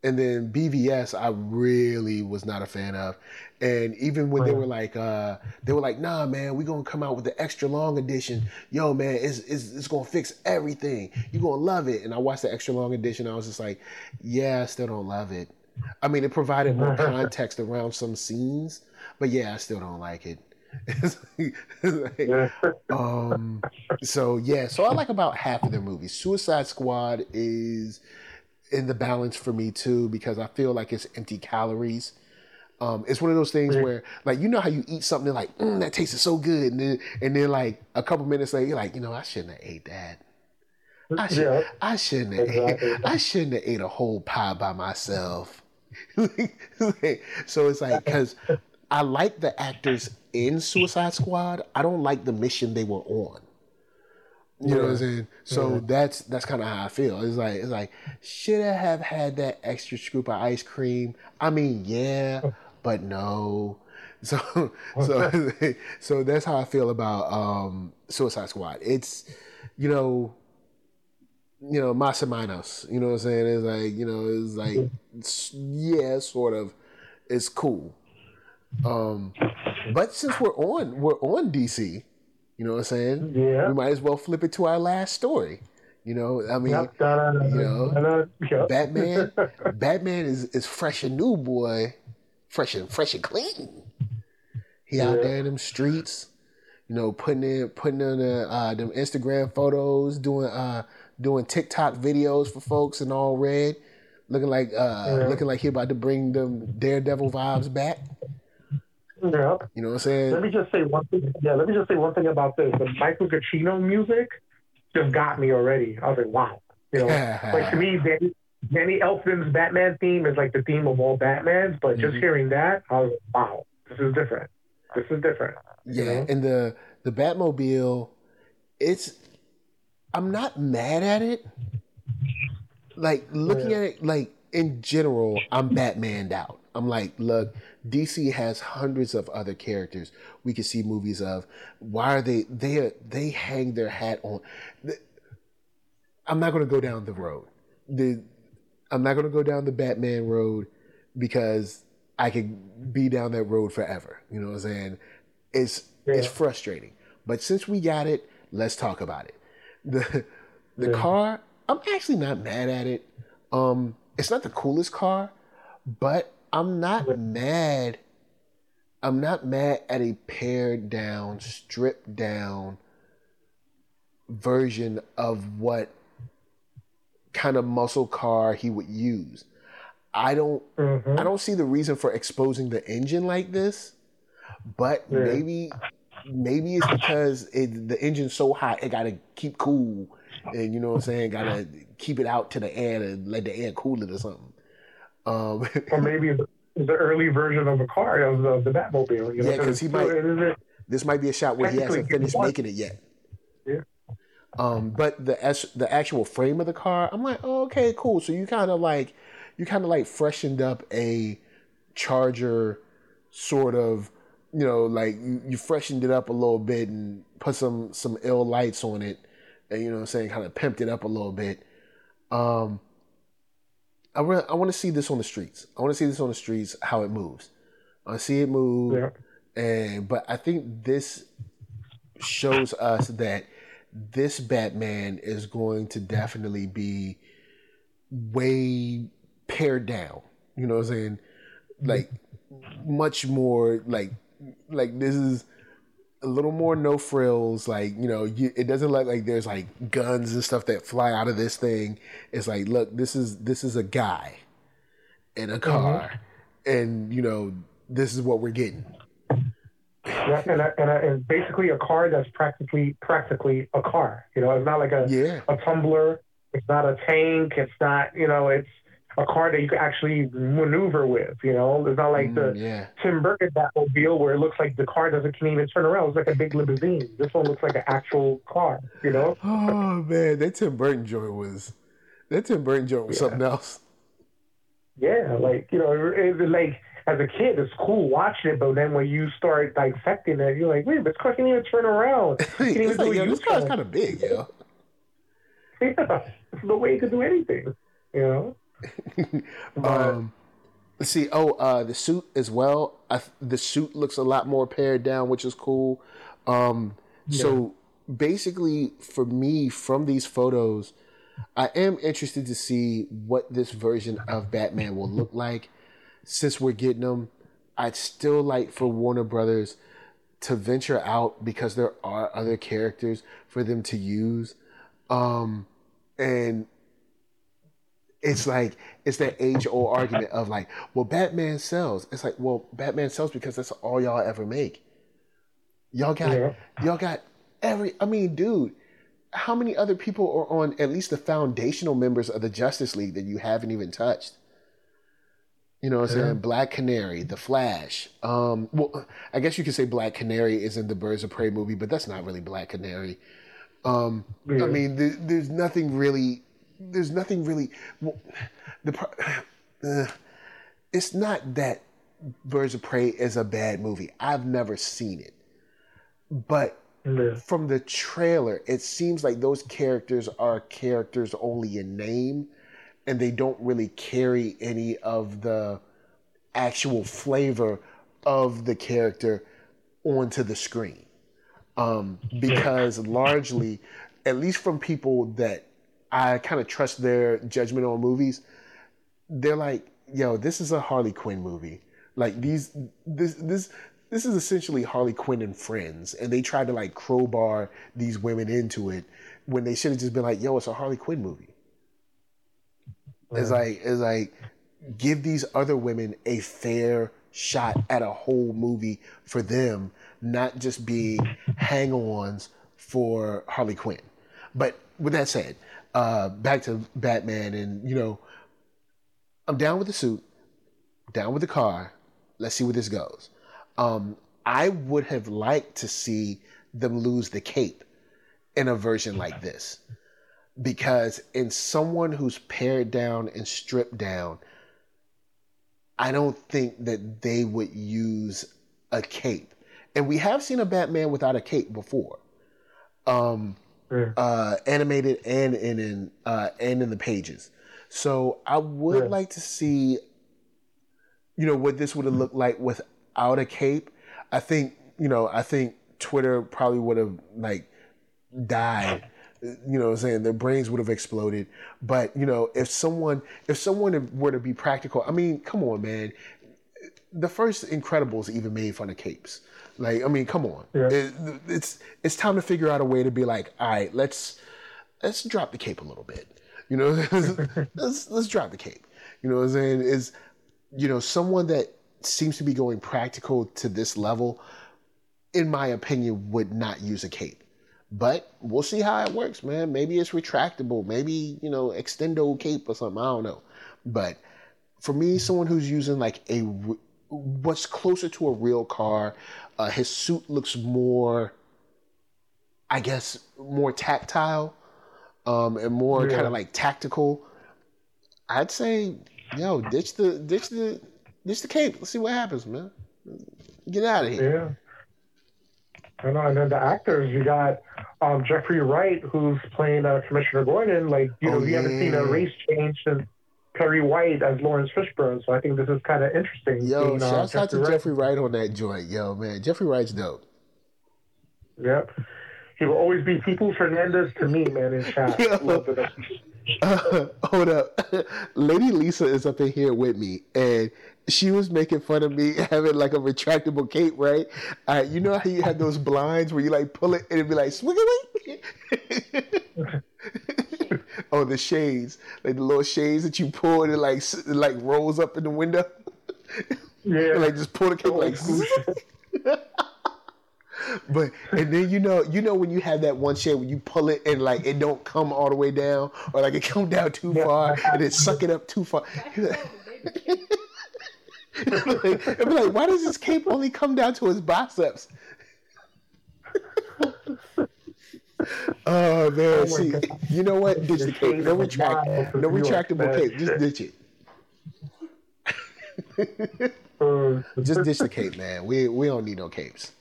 and then BVS, I really was not a fan of. And even when they were like, uh, they were like, nah, man, we gonna come out with the extra long edition. Yo, man, it's, it's, it's gonna fix everything. You're gonna love it. And I watched the extra long edition. I was just like, yeah, I still don't love it. I mean, it provided more context around some scenes, but yeah, I still don't like it. Like- um so yeah so i like about half of their movies suicide squad is in the balance for me too because i feel like it's empty calories um it's one of those things where like you know how you eat something like mm, that tasted so good and then and then like a couple minutes later you're like you know i shouldn't have ate that I, should, Yeah. I shouldn't have Exactly. ate, I shouldn't have ate a whole pie by myself. so it's like because I like the actors in Suicide Squad. I don't like the mission they were on. You know what I'm saying? So that's that's kind of how I feel. It's like it's like should I have had that extra scoop of ice cream? I mean, yeah, but no. So so so that's how I feel about um, Suicide Squad. It's you know you know, más menos. You know what I'm saying? It's like, you know, it's like, it's, yeah, sort of. It's cool. Um, but since we're on, we're on DC. You know what I'm saying? Yeah. We might as well flip it to our last story. You know, I mean, Yep. You know, Yep. Batman, Batman is is fresh and new, boy, fresh and fresh and clean. He out there in them streets, you know, putting in putting in the, uh, them Instagram photos, doing uh doing TikTok videos for folks and all red, looking like uh Yeah. looking like he about to bring them Daredevil vibes back. Yep. You know what I'm saying? Let me just say one thing. Yeah, let me just say one thing about this. The Michael Giacchino music just got me already. I was like, wow. You know, like to me, Danny, Danny Elfman's Batman theme is like the theme of all Batmans. But just Mhm. hearing that, I was like, wow, this is different. This is different. Yeah, know? and the the Batmobile, it's I'm not mad at it. Like looking Yeah. at it, like in general, I'm Batmaned out. I'm like, look, DC has hundreds of other characters we could see movies of. Why are they they they hang their hat on? I'm not going to go down the road. The I'm not gonna go down the Batman road because I could be down that road forever. You know what I'm saying? It's yeah. it's frustrating. But since we got it, let's talk about it. The the yeah. car, I'm actually not mad at it. Um, it's not the coolest car, but I'm not mad. I'm not mad at a pared down, stripped down version of what kind of muscle car he would use. I don't mm-hmm. I don't see the reason for exposing the engine like this, but yeah. maybe maybe it's because it, the engine's so hot it got to keep cool and you know what I'm saying, got to keep it out to the air and let the air cool it or something. Um, or maybe the early version of a car of the, the Batmobile. You know, yeah, because he might. This might be a shot where he hasn't finished making it yet. Yeah. Um, but the the actual frame of the car, I'm like, oh, okay, cool. So you kind of like, you kind of like freshened up a Charger, sort of, you know, like you, you freshened it up a little bit and put some some ill lights on it, and you know, what I'm saying, kind of pimped it up a little bit. Um, I really, I want to see this on the streets. I want to see this on the streets how it moves. I see it move, yeah. and but I think this shows us that this Batman is going to definitely be way pared down. You know what I'm saying? Like much more like like this is a little more no frills. Like you know, you, it doesn't look like there's like guns and stuff that fly out of this thing. It's like, look, this is this is a guy in a car, mm-hmm. and you know, this is what we're getting. Yeah, and, a, and, a, and basically a car that's practically practically a car. You know, it's not like a yeah. a tumbler. It's not a tank. It's not you know. It's a car that you can actually maneuver with. You know, it's not like the mm, yeah. Tim Burton Batmobile where it looks like the car doesn't can even turn around. It's like a big limousine. This one looks like an actual car. You know? Oh man, that Tim Burton joint was that Tim Burton joint was yeah. something else. Yeah, like you know, it, it, like as a kid, it's cool watching it, but then when you start dissecting it, you're like, wait, this car can't even turn around. Can't even like, yo, this car's kind of big, yo. Yeah, it's no way to do anything, you know. Um, let's see. Oh, uh, the suit as well. I, the suit looks a lot more pared down, which is cool. Um, yeah. So basically, for me, from these photos, I am interested to see what this version of Batman will look like. Since we're getting them, I'd still like for Warner Brothers to venture out because there are other characters for them to use. Um, and it's like it's that age old argument of like, well, Batman sells. It's like, well, Batman sells because that's all y'all ever make. Y'all got yeah. y'all got every. I mean, dude, how many other people are on at least the foundational members of the Justice League that you haven't even touched? You know what I'm yeah. saying? Black Canary, The Flash. Um, well, I guess you could say Black Canary is in the Birds of Prey movie, but that's not really Black Canary. Um, yeah. I mean, there, there's nothing really there's nothing really. Well, the uh, it's not that Birds of Prey is a bad movie. I've never seen it, but yeah. from the trailer, it seems like those characters are characters only in name, and they don't really carry any of the actual flavor of the character onto the screen. Um, because largely, at least from people that I kind of trust their judgment on movies. They're like, yo, this is a Harley Quinn movie. Like these, this, this, this is essentially Harley Quinn and friends, and they tried to like crowbar these women into it when they should have just been like, yo, it's a Harley Quinn movie. It's like, it's like, give these other women a fair shot at a whole movie for them, not just be hang-ons for Harley Quinn. But with that said, uh, back to Batman, and you know, I'm down with the suit, down with the car. Let's see where this goes. Um, I would have liked to see them lose the cape in a version like this, because in someone who's pared down and stripped down, I don't think that they would use a cape. And we have seen a Batman without a cape before. Um, uh, animated and in, in uh, and in the pages. So I would like to see, you know, what this would have looked like without a cape. I think, you know, I think Twitter probably would have like died. You know what I'm saying? Their brains would have exploded. But, you know, if someone if someone were to be practical, I mean, come on, man. The first Incredibles even made fun of capes. Like, I mean, come on. Yeah. It- it's it's time to figure out a way to be like, all right, let's let's drop the cape a little bit. You know, let's let's drop the cape. You know what I'm saying? Is you know someone that seems to be going practical to this level, in my opinion, would not use a cape. But we'll see how it works, man. Maybe it's retractable. Maybe you know extendo cape or something. I don't know. But for me, someone who's using like a what's closer to a real car, uh, his suit looks more, I guess, more tactile, um, and more Yeah. kind of like tactical. I'd say, yo, ditch the ditch the ditch the cape. Let's see what happens, man. Get out of here. Yeah. I know, and then the actors, you got um, Jeffrey Wright, who's playing uh, Commissioner Gordon. Like, you know, Oh, we haven't seen a race change since Perry White as Laurence Fishburne. So I think this is kind of interesting. Yo, seeing, uh, shouts out to Wright. Jeffrey Wright on that joint. Yo, man, Jeffrey Wright's dope. Yep. He will always be Peoples Hernandez to me, man, in chat. Uh, hold up. Lady Lisa is up in here with me, and she was making fun of me having like a retractable cape, right? Uh, you know how you have those blinds where you like pull it and it'd be like swiggly? Oh, the shades, like the little shades that you pull and it like it, like rolls up in the window. Yeah. like just pull the cape like. Oh, but and then you know you know when you have that one shade when you pull it and like it don't come all the way down or like it come down too far and it suck it up too far. like, it'd be like, why does this cape only come down to his biceps? Oh man, my see, God. you know what? Ditch the The cape. No retract, no retractable cape. Just ditch it. Uh, Just ditch the cape, man. We we don't need no capes.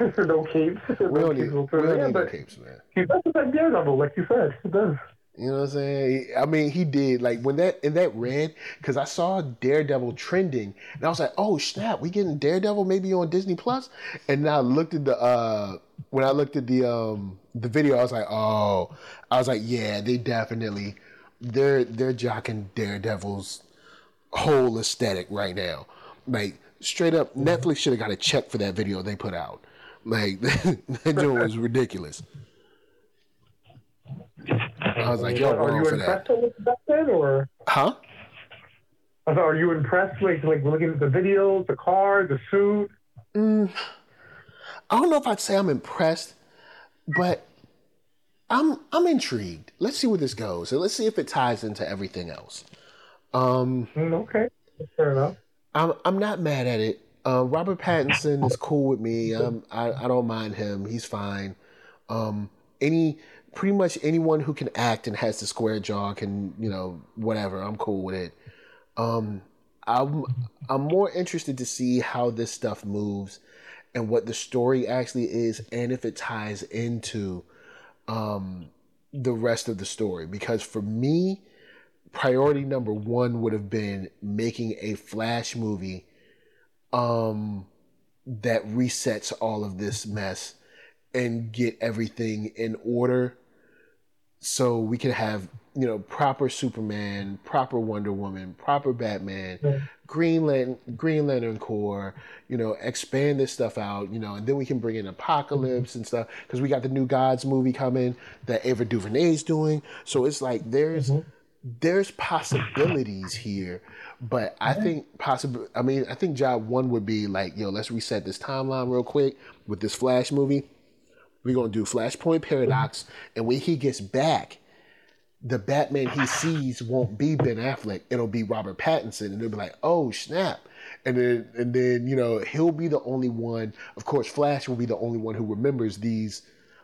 no capes. We don't need, we don't need no capes, man. He does that Daredevil, like you said. He does. You know what I'm saying? I mean, he did like when that in that red because I saw Daredevil trending, and I was like, "Oh snap, we getting Daredevil maybe on Disney Plus?" And then I looked at the uh when I looked at the um the video, I was like, "Oh," I was like, "Yeah, they definitely they're they're jocking Daredevil's whole aesthetic right now. Like straight up, Netflix should have got a check for that video they put out. Like that joint was ridiculous." I was like, "Yo, are you impressed with that then, or Huh? I thought, are you impressed? Like, like looking at the videos, the car, the suit. I don't know if I'd say I'm impressed, but I'm I'm intrigued. Let's see where this goes, and let's see if it ties into everything else. Um, Mm, okay, fair enough. I'm I'm not mad at it. Uh, Robert Pattinson is cool with me. Um, I I don't mind him. He's fine. Um, any pretty much anyone who can act and has the square jaw can you know whatever. I'm cool with it. Um, I'm I'm more interested to see how this stuff moves and what the story actually is, and if it ties into um, the rest of the story. Because for me, priority number one would have been making a Flash movie um, that resets all of this mess and get everything in order so we can have you know proper Superman, proper Wonder Woman, proper Batman, Yeah. Green Lantern, Green Lantern Corps. You know, expand this stuff out. You know, and then we can bring in Apokolips and stuff because we got the new Gods movie coming that Ava DuVernay's doing. So it's like there's mm-hmm. there's possibilities here, but I think possible. I mean, I think job one would be like, yo, let's reset this timeline real quick with this Flash movie. We're gonna do Flashpoint Paradox, mm-hmm. and when he gets back, the Batman he sees won't be Ben Affleck. It'll be Robert Pattinson, and they'll be like, "Oh snap!" And then, and then you know, he'll be the only one. Of course, Flash will be the only one who remembers these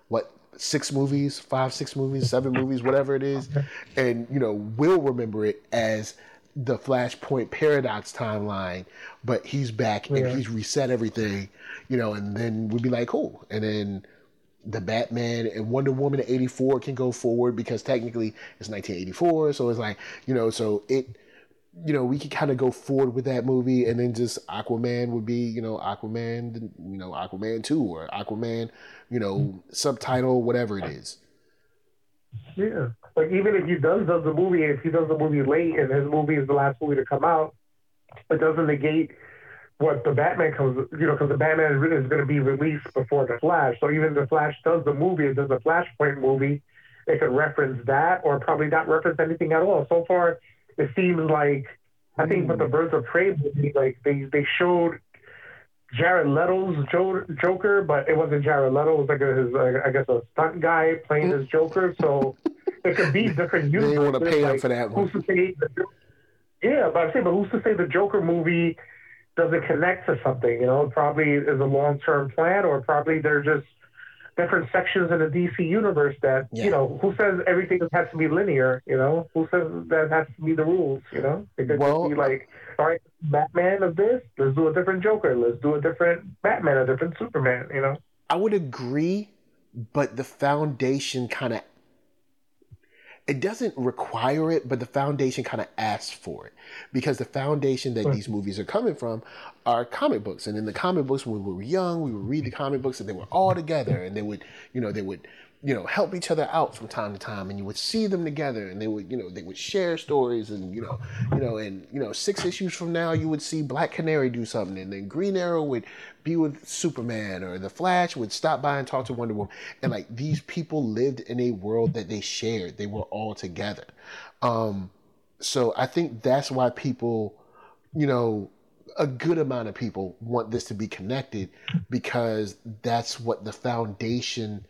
what six movies, five, six movies, seven movies, whatever it is, and you know, will remember it as the Flashpoint Paradox timeline. But he's back Yeah. and he's reset everything, you know, and then we'd be like, "Cool," and then the Batman and Wonder Woman at 84 can go forward because technically it's 1984. So it's like, you know, so it, you know, we could kind of go forward with that movie and then just Aquaman would be, you know, Aquaman, you know, Aquaman 2 or Aquaman, you know, mm-hmm. subtitle, whatever it is. Yeah. Like even if he does does the movie, if he does the movie late and his movie is the last movie to come out, it doesn't negate what the Batman comes, you know, because the Batman is going to be released before the Flash. So even if the Flash does the movie, it does a Flashpoint movie, it could reference that or probably not reference anything at all. So far, it seems like I think with the hmm. Birds of Prey movie, like they they showed Jared Leto's Joker, but it wasn't Jared Leto. It was like a, his, I guess, a stunt guy playing his Joker. So it could be different universes. They want to pay like, him for that one. Who's to say the, yeah, but I'm saying, but who's to say the Joker movie doesn't connect to something? You know, probably is a long term plan, or probably they're just different sections in the DC universe that yeah. you know who says everything has to be linear. You know, who says that has to be the rules? You know, it could well, be like, all right, Batman of this, let's do a different Joker, let's do a different Batman, a different Superman. You know, I would agree, but the foundation kind of it doesn't require it, but the foundation kind of asks for it because the foundation that these movies are coming from are comic books. And in the comic books, when we were young, we would read the comic books and they were all together and they would, you know, they would you know, help each other out from time to time, and you would see them together, and they would, you know, they would share stories, and you know, you know, and you know, six issues from now, you would see Black Canary do something, and then Green Arrow would be with Superman, or the Flash would stop by and talk to Wonder Woman, and like these people lived in a world that they shared, they were all together. Um, so I think that's why people, you know, a good amount of people want this to be connected because that's what the foundation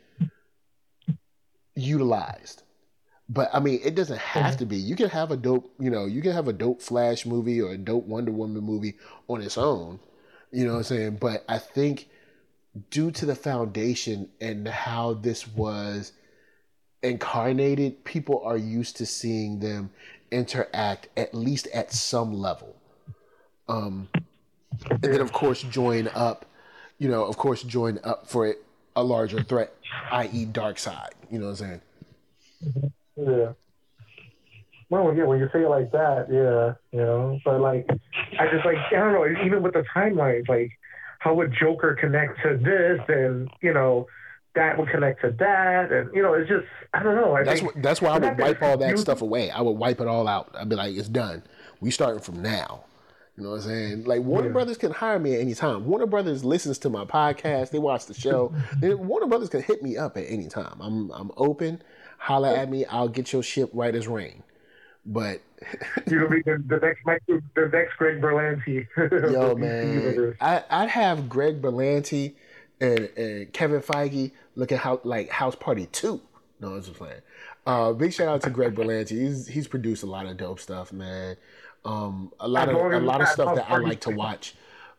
utilized. But I mean, it doesn't have mm-hmm. to be. You can have a dope, you know, you can have a dope Flash movie or a dope Wonder Woman movie on its own. You know what I'm saying? But I think due to the foundation and how this was incarnated, people are used to seeing them interact at least at some level. Um, and then of course join up, you know, of course join up for it a larger threat, i.e., Darkseid. You know what I'm saying? Mm-hmm. Yeah. Well, yeah, when you say it like that, yeah, you know, but like, I just like, I don't know, even with the timelines, like, how would Joker connect to this, and you know, that would connect to that, and you know, it's just, I don't know. I that's think, what, that's why I would wipe all that stuff away. I would wipe it all out. I'd be like, it's done. We starting from now. You know what I'm saying? Like Warner yeah. Brothers can hire me at any time. Warner Brothers listens to my podcast. They watch the show. Warner Brothers can hit me up at any time. I'm I'm open. Holla at me. I'll get your ship right as rain. But you'll be the, the next the next Greg Berlanti. Yo man, I I'd have Greg Berlanti and, and Kevin Feige look at how like House Party Two. No, I'm just playing. Uh, big shout out to Greg Berlanti. He's he's produced a lot of dope stuff, man. Um, a lot of a lot of stuff that I like to watch.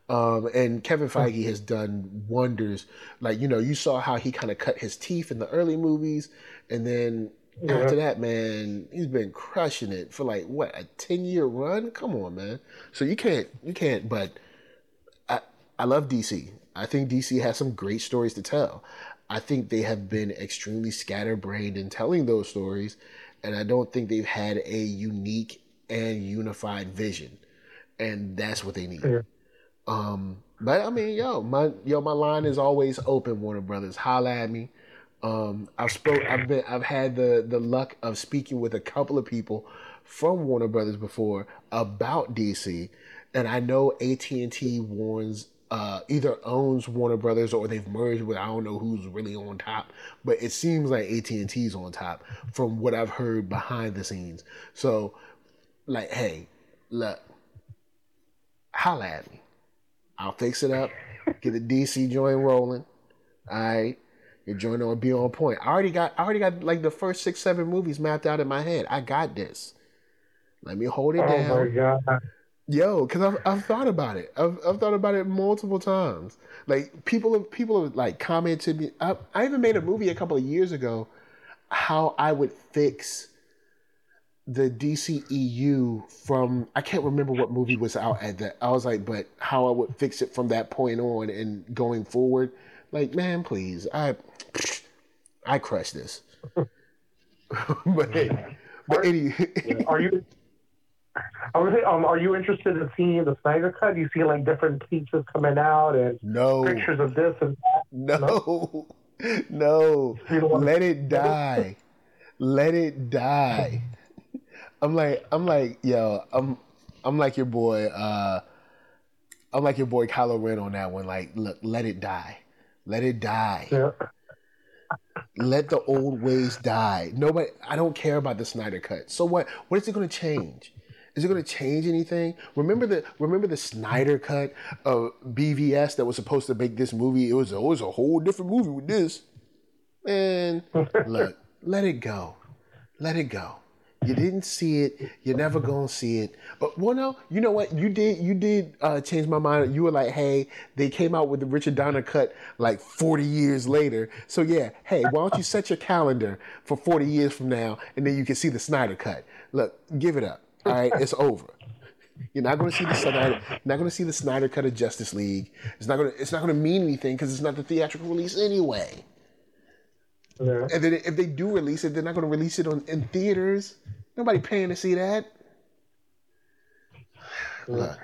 Um, and Kevin Feige has done wonders. Like you know, you saw how he kind of cut his teeth in the early movies, and then yeah. after that, man, he's been crushing it for like what a ten year run. Come on, man. So you can't you can't. But I I love DC. I think DC has some great stories to tell. I think they have been extremely scatterbrained in telling those stories, and I don't think they've had a unique and unified vision, and that's what they need. Yeah. Um, but I mean, yo, my yo, my line is always open. Warner Brothers, holla at me. Um, I've spoke. I've been. I've had the the luck of speaking with a couple of people from Warner Brothers before about DC, and I know AT and T warns uh, either owns Warner Brothers or they've merged with I don't know who's really on top, but it seems like AT and T's on top from what I've heard behind the scenes. So like, hey, look, holla at me. I'll fix it up. Get the DC joint rolling. All right. Your joint will be on point. I already got I already got like the first six, seven movies mapped out in my head. I got this. Let me hold it oh down. Oh my god. Yo, because I've, I've thought about it. I've, I've thought about it multiple times. Like people have people have like commented me. I, I even made a movie a couple of years ago how I would fix the DCEU from I can't remember what movie was out at that. I was like, but how I would fix it from that point on and going forward. Like, man, please, I I crushed this. but but any, are you? I was say, um, are you interested in seeing the Snyder cut? You see like different pieces coming out and no pictures of this and that. No, no, no. let it die, let it die. I'm like, I'm like, yo, I'm, I'm like your boy. uh I'm like your boy Kylo Ren on that one. Like, look, let it die, let it die. Yeah. Let the old ways die. Nobody, I don't care about the Snyder cut. So what? What is it going to change? Is it going to change anything? Remember the remember the Snyder cut of BVS that was supposed to make this movie. It was it was a whole different movie with this. And look, let it go, let it go. You didn't see it. You're never gonna see it. But well, no, you know what? You did. You did uh, change my mind. You were like, hey, they came out with the Richard Donner cut like 40 years later. So yeah, hey, why don't you set your calendar for 40 years from now, and then you can see the Snyder cut. Look, give it up. All right, it's over. You're not going to see the Snyder. Not going to see the Snyder cut of Justice League. It's not going to. It's not going to mean anything because it's not the theatrical release anyway. Yeah. And then if they do release it, they're not going to release it on in theaters. Nobody paying to see that. Look.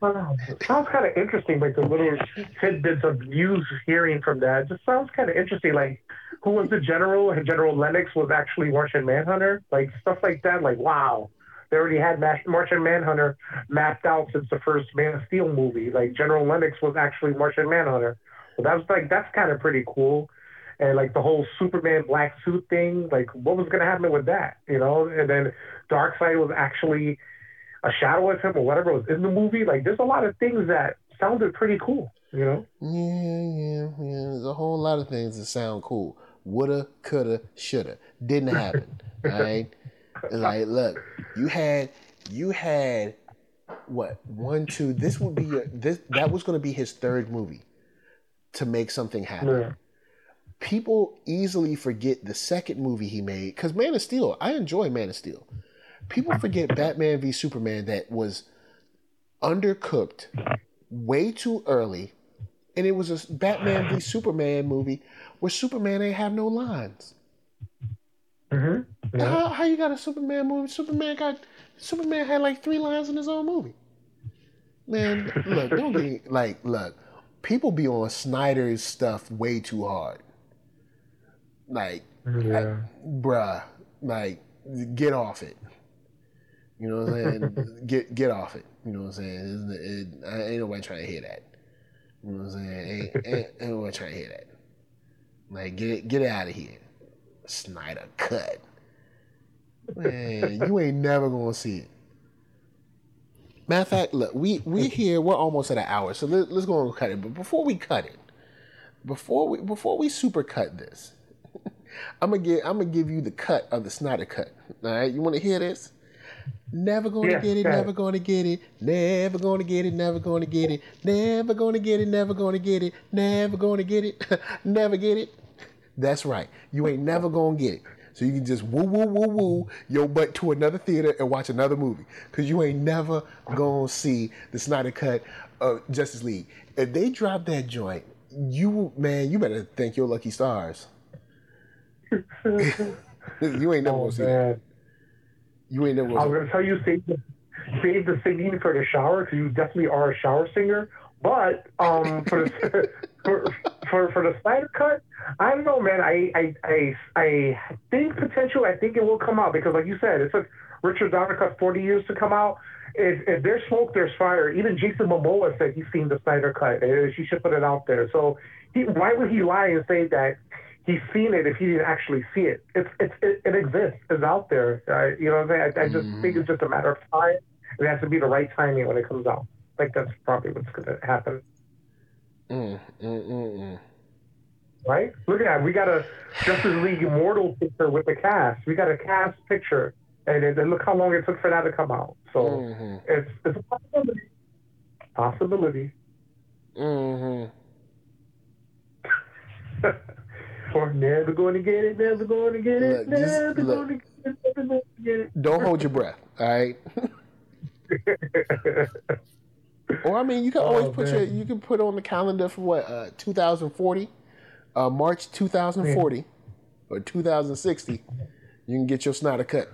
Well, sounds kind of interesting, like the little tidbits of news hearing from that. Just sounds kind of interesting. Like, who was the general? And General Lennox was actually Martian Manhunter. Like stuff like that. Like, wow, they already had Martian Manhunter mapped out since the first Man of Steel movie. Like General Lennox was actually Martian Manhunter. So that's like that's kind of pretty cool and like the whole Superman black suit thing, like what was going to happen with that, you know? And then Darkseid was actually a shadow of him or whatever was in the movie. Like there's a lot of things that sounded pretty cool, you know? Yeah, yeah, yeah. There's a whole lot of things that sound cool. Woulda, coulda, shoulda. Didn't happen. right? Like, look, you had, you had, what one, two. This would be your this. That was going to be his third movie to make something happen. Yeah people easily forget the second movie he made because Man of Steel. I enjoy Man of Steel. People forget Batman v Superman that was undercooked way too early, and it was a Batman v Superman movie where Superman ain't have no lines. Mm-hmm. Yeah. How, how you got a Superman movie? Superman got Superman had like three lines in his own movie. Man, look, don't get like look. People be on Snyder's stuff way too hard. Like, yeah. I, bruh, like, get off it. You know what I'm saying? get get off it. You know what I'm saying? It, it, I ain't nobody trying to hear that. You know what I'm saying? Ain't, ain't, ain't nobody trying to hear that. Like, get it, get out of here. Snyder cut. Man, you ain't never gonna see it. Matter of fact, look, we we here. We're almost at an hour, so let, us go and cut it. But before we cut it, before we before we super cut this, I'm gonna give I'm gonna give you the cut of the Snyder cut. All right, you want to hear this? Never gonna yeah, get it, never gonna get it, never gonna get it, never gonna get it, never gonna get it, never gonna get it, never gonna get it, never get it. That's right. You ain't never gonna get it. So you can just woo woo woo woo your butt to another theater and watch another movie. Cause you ain't never gonna see the Snyder cut of Justice League. If they drop that joint, you man, you better thank your lucky stars. You ain't never oh, gonna see man. that. You ain't never gonna I was gonna tell you save the save the singing for the shower because you definitely are a shower singer. But um, for the for, for for the Snyder cut, I don't know, man. I I I I think potential. I think it will come out because, like you said, it took Richard Donner cut forty years to come out. If, if there's smoke, there's fire. Even Jason Momoa said he's seen the Snyder cut. And She should put it out there. So he, why would he lie and say that he's seen it if he didn't actually see it. It's, it's it, it exists. It's out there. Uh, you know what I'm saying? I, I just mm. think it's just a matter of time. It has to be the right timing when it comes out. I think that's probably what's going to happen. Mm, mm, mm, mm, right? Look at that. We got a Justice League Mortal picture with the cast. We got a cast picture. And, and look how long it took for that to come out. So mm-hmm. it's, it's a possibility. Possibility. Mm-hmm. for never going to get it, never going to get it, look, never just, going to get it, never going to get it. Don't hold your breath, all right? or I mean, you can always oh, put man. your you can put on the calendar for what uh, 2040, uh, March 2040. or 2060, you can get your Snyder cut.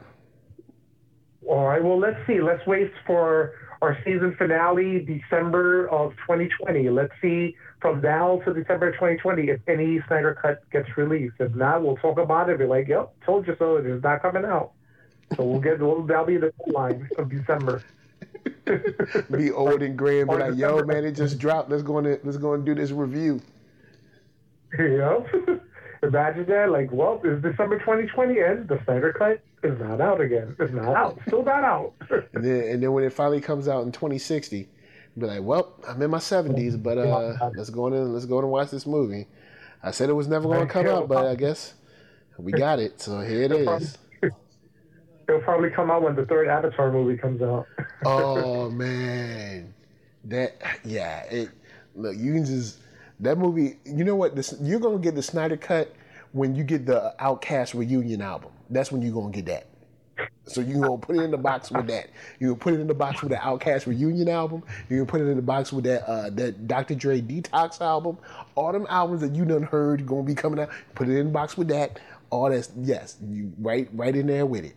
All right. Well, let's see. Let's wait for our season finale, December of 2020. Let's see from now to December 2020 if any Snyder cut gets released. If not, we'll talk about it. Be like, yep, told you so. It is not coming out. So we'll get. We'll, that'll be the deadline of December. be old and gray and be like, "Yo, man, it just dropped. Let's go and let's go and do this review." Yep. Imagine that. Like, well, it's December 2020 and the Snyder Cut is not out again. It's not out. Still not out. and then and then when it finally comes out in 2060, be like, "Well, I'm in my 70s, but uh, let's go in and let's go in and watch this movie." I said it was never going to come out, but I guess we got it. So here it is. It'll probably come out when the third Avatar movie comes out. oh man, that yeah. It look you can just that movie. You know what? This, you're gonna get the Snyder cut when you get the OutKast reunion album. That's when you're gonna get that. So you gonna put it in the box with that. You can put it in the box with the OutKast reunion album. You can put it in the box with that uh, that Dr. Dre Detox album. All them albums that you done heard gonna be coming out. Put it in the box with that. All that's yes, you right right in there with it.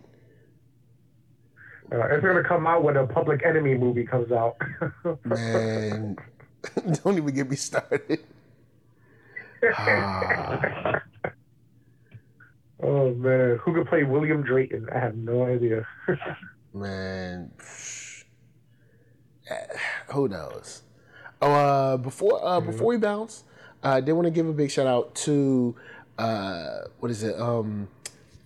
Uh, it's gonna come out when a Public Enemy movie comes out. Man, don't even get me started. oh man, who could play William Drayton? I have no idea. man, who knows? Oh, uh, before uh, before we bounce, I did want to give a big shout out to uh, what is it? Um,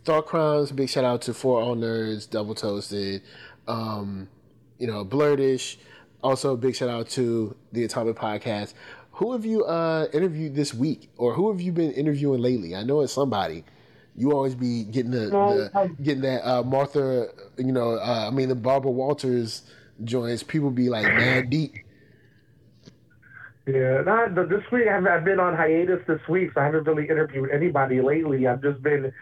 Thought Crimes. Big shout out to For All Nerds, Double Toasted, um, you know, Blurtish. Also, a big shout out to the Atomic Podcast. Who have you uh, interviewed this week, or who have you been interviewing lately? I know it's somebody. You always be getting the, the getting that uh, Martha, you know, uh, I mean the Barbara Walters joints. People be like mad deep. Yeah, not this week. I've, I've been on hiatus this week, so I haven't really interviewed anybody lately. I've just been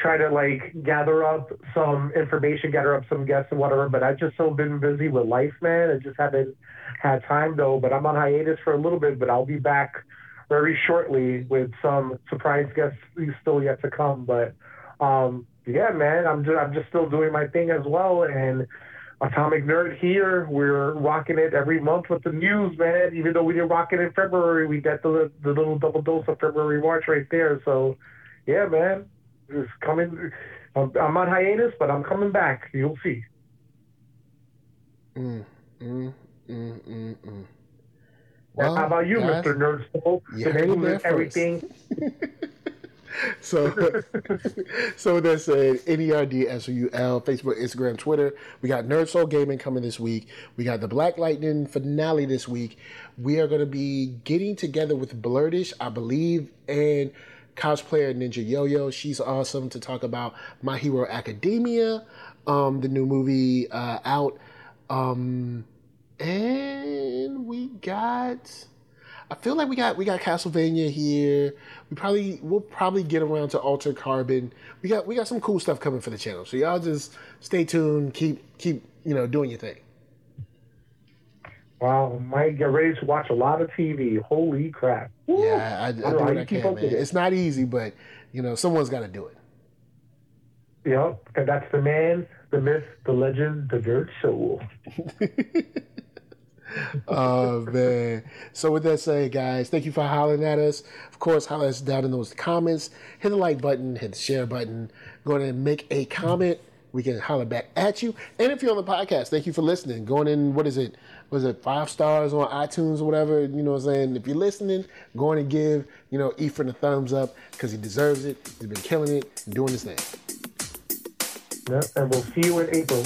trying to like gather up some information, gather up some guests and whatever. But I've just so been busy with life, man. I just haven't had time though. But I'm on hiatus for a little bit, but I'll be back very shortly with some surprise guests still yet to come. But um, yeah, man, I'm just I'm just still doing my thing as well and. Atomic Nerd here. We're rocking it every month with the news, man. Even though we didn't rock it in February, we got the the little double dose of February March right there. So, yeah, man, is coming. I'm on hiatus, but I'm coming back. You'll see. Mm, mm, mm, mm, mm. Well, how about you, guys, Mr. Nerd Soul? You everything. so, so that's uh, NERD, S-O-U-L, Facebook, Instagram, Twitter. We got Nerd Soul Gaming coming this week. We got the Black Lightning finale this week. We are going to be getting together with Blurtish, I believe, and cosplayer Ninja Yo Yo. She's awesome to talk about My Hero Academia, um, the new movie uh, out. Um, and we got. I feel like we got we got Castlevania here. We probably we'll probably get around to Alter Carbon. We got we got some cool stuff coming for the channel. So y'all just stay tuned. Keep keep you know doing your thing. Wow, might get ready to watch a lot of TV. Holy crap! Woo. Yeah, I, I, I do what I can, man. It. It's not easy, but you know, someone's got to do it. Yep, and that's the man, the myth, the legend, the dirt soul. oh man! So with that said, guys, thank you for hollering at us. Of course, holler us down in those comments. Hit the like button, hit the share button. Go ahead and make a comment. We can holler back at you. And if you're on the podcast, thank you for listening. Going in, what is it? was it five stars on iTunes or whatever? You know what I'm saying? If you're listening, go on and give, you know, Ethan a thumbs up because he deserves it. He's been killing it, doing his thing. Yeah, and we'll see you in April.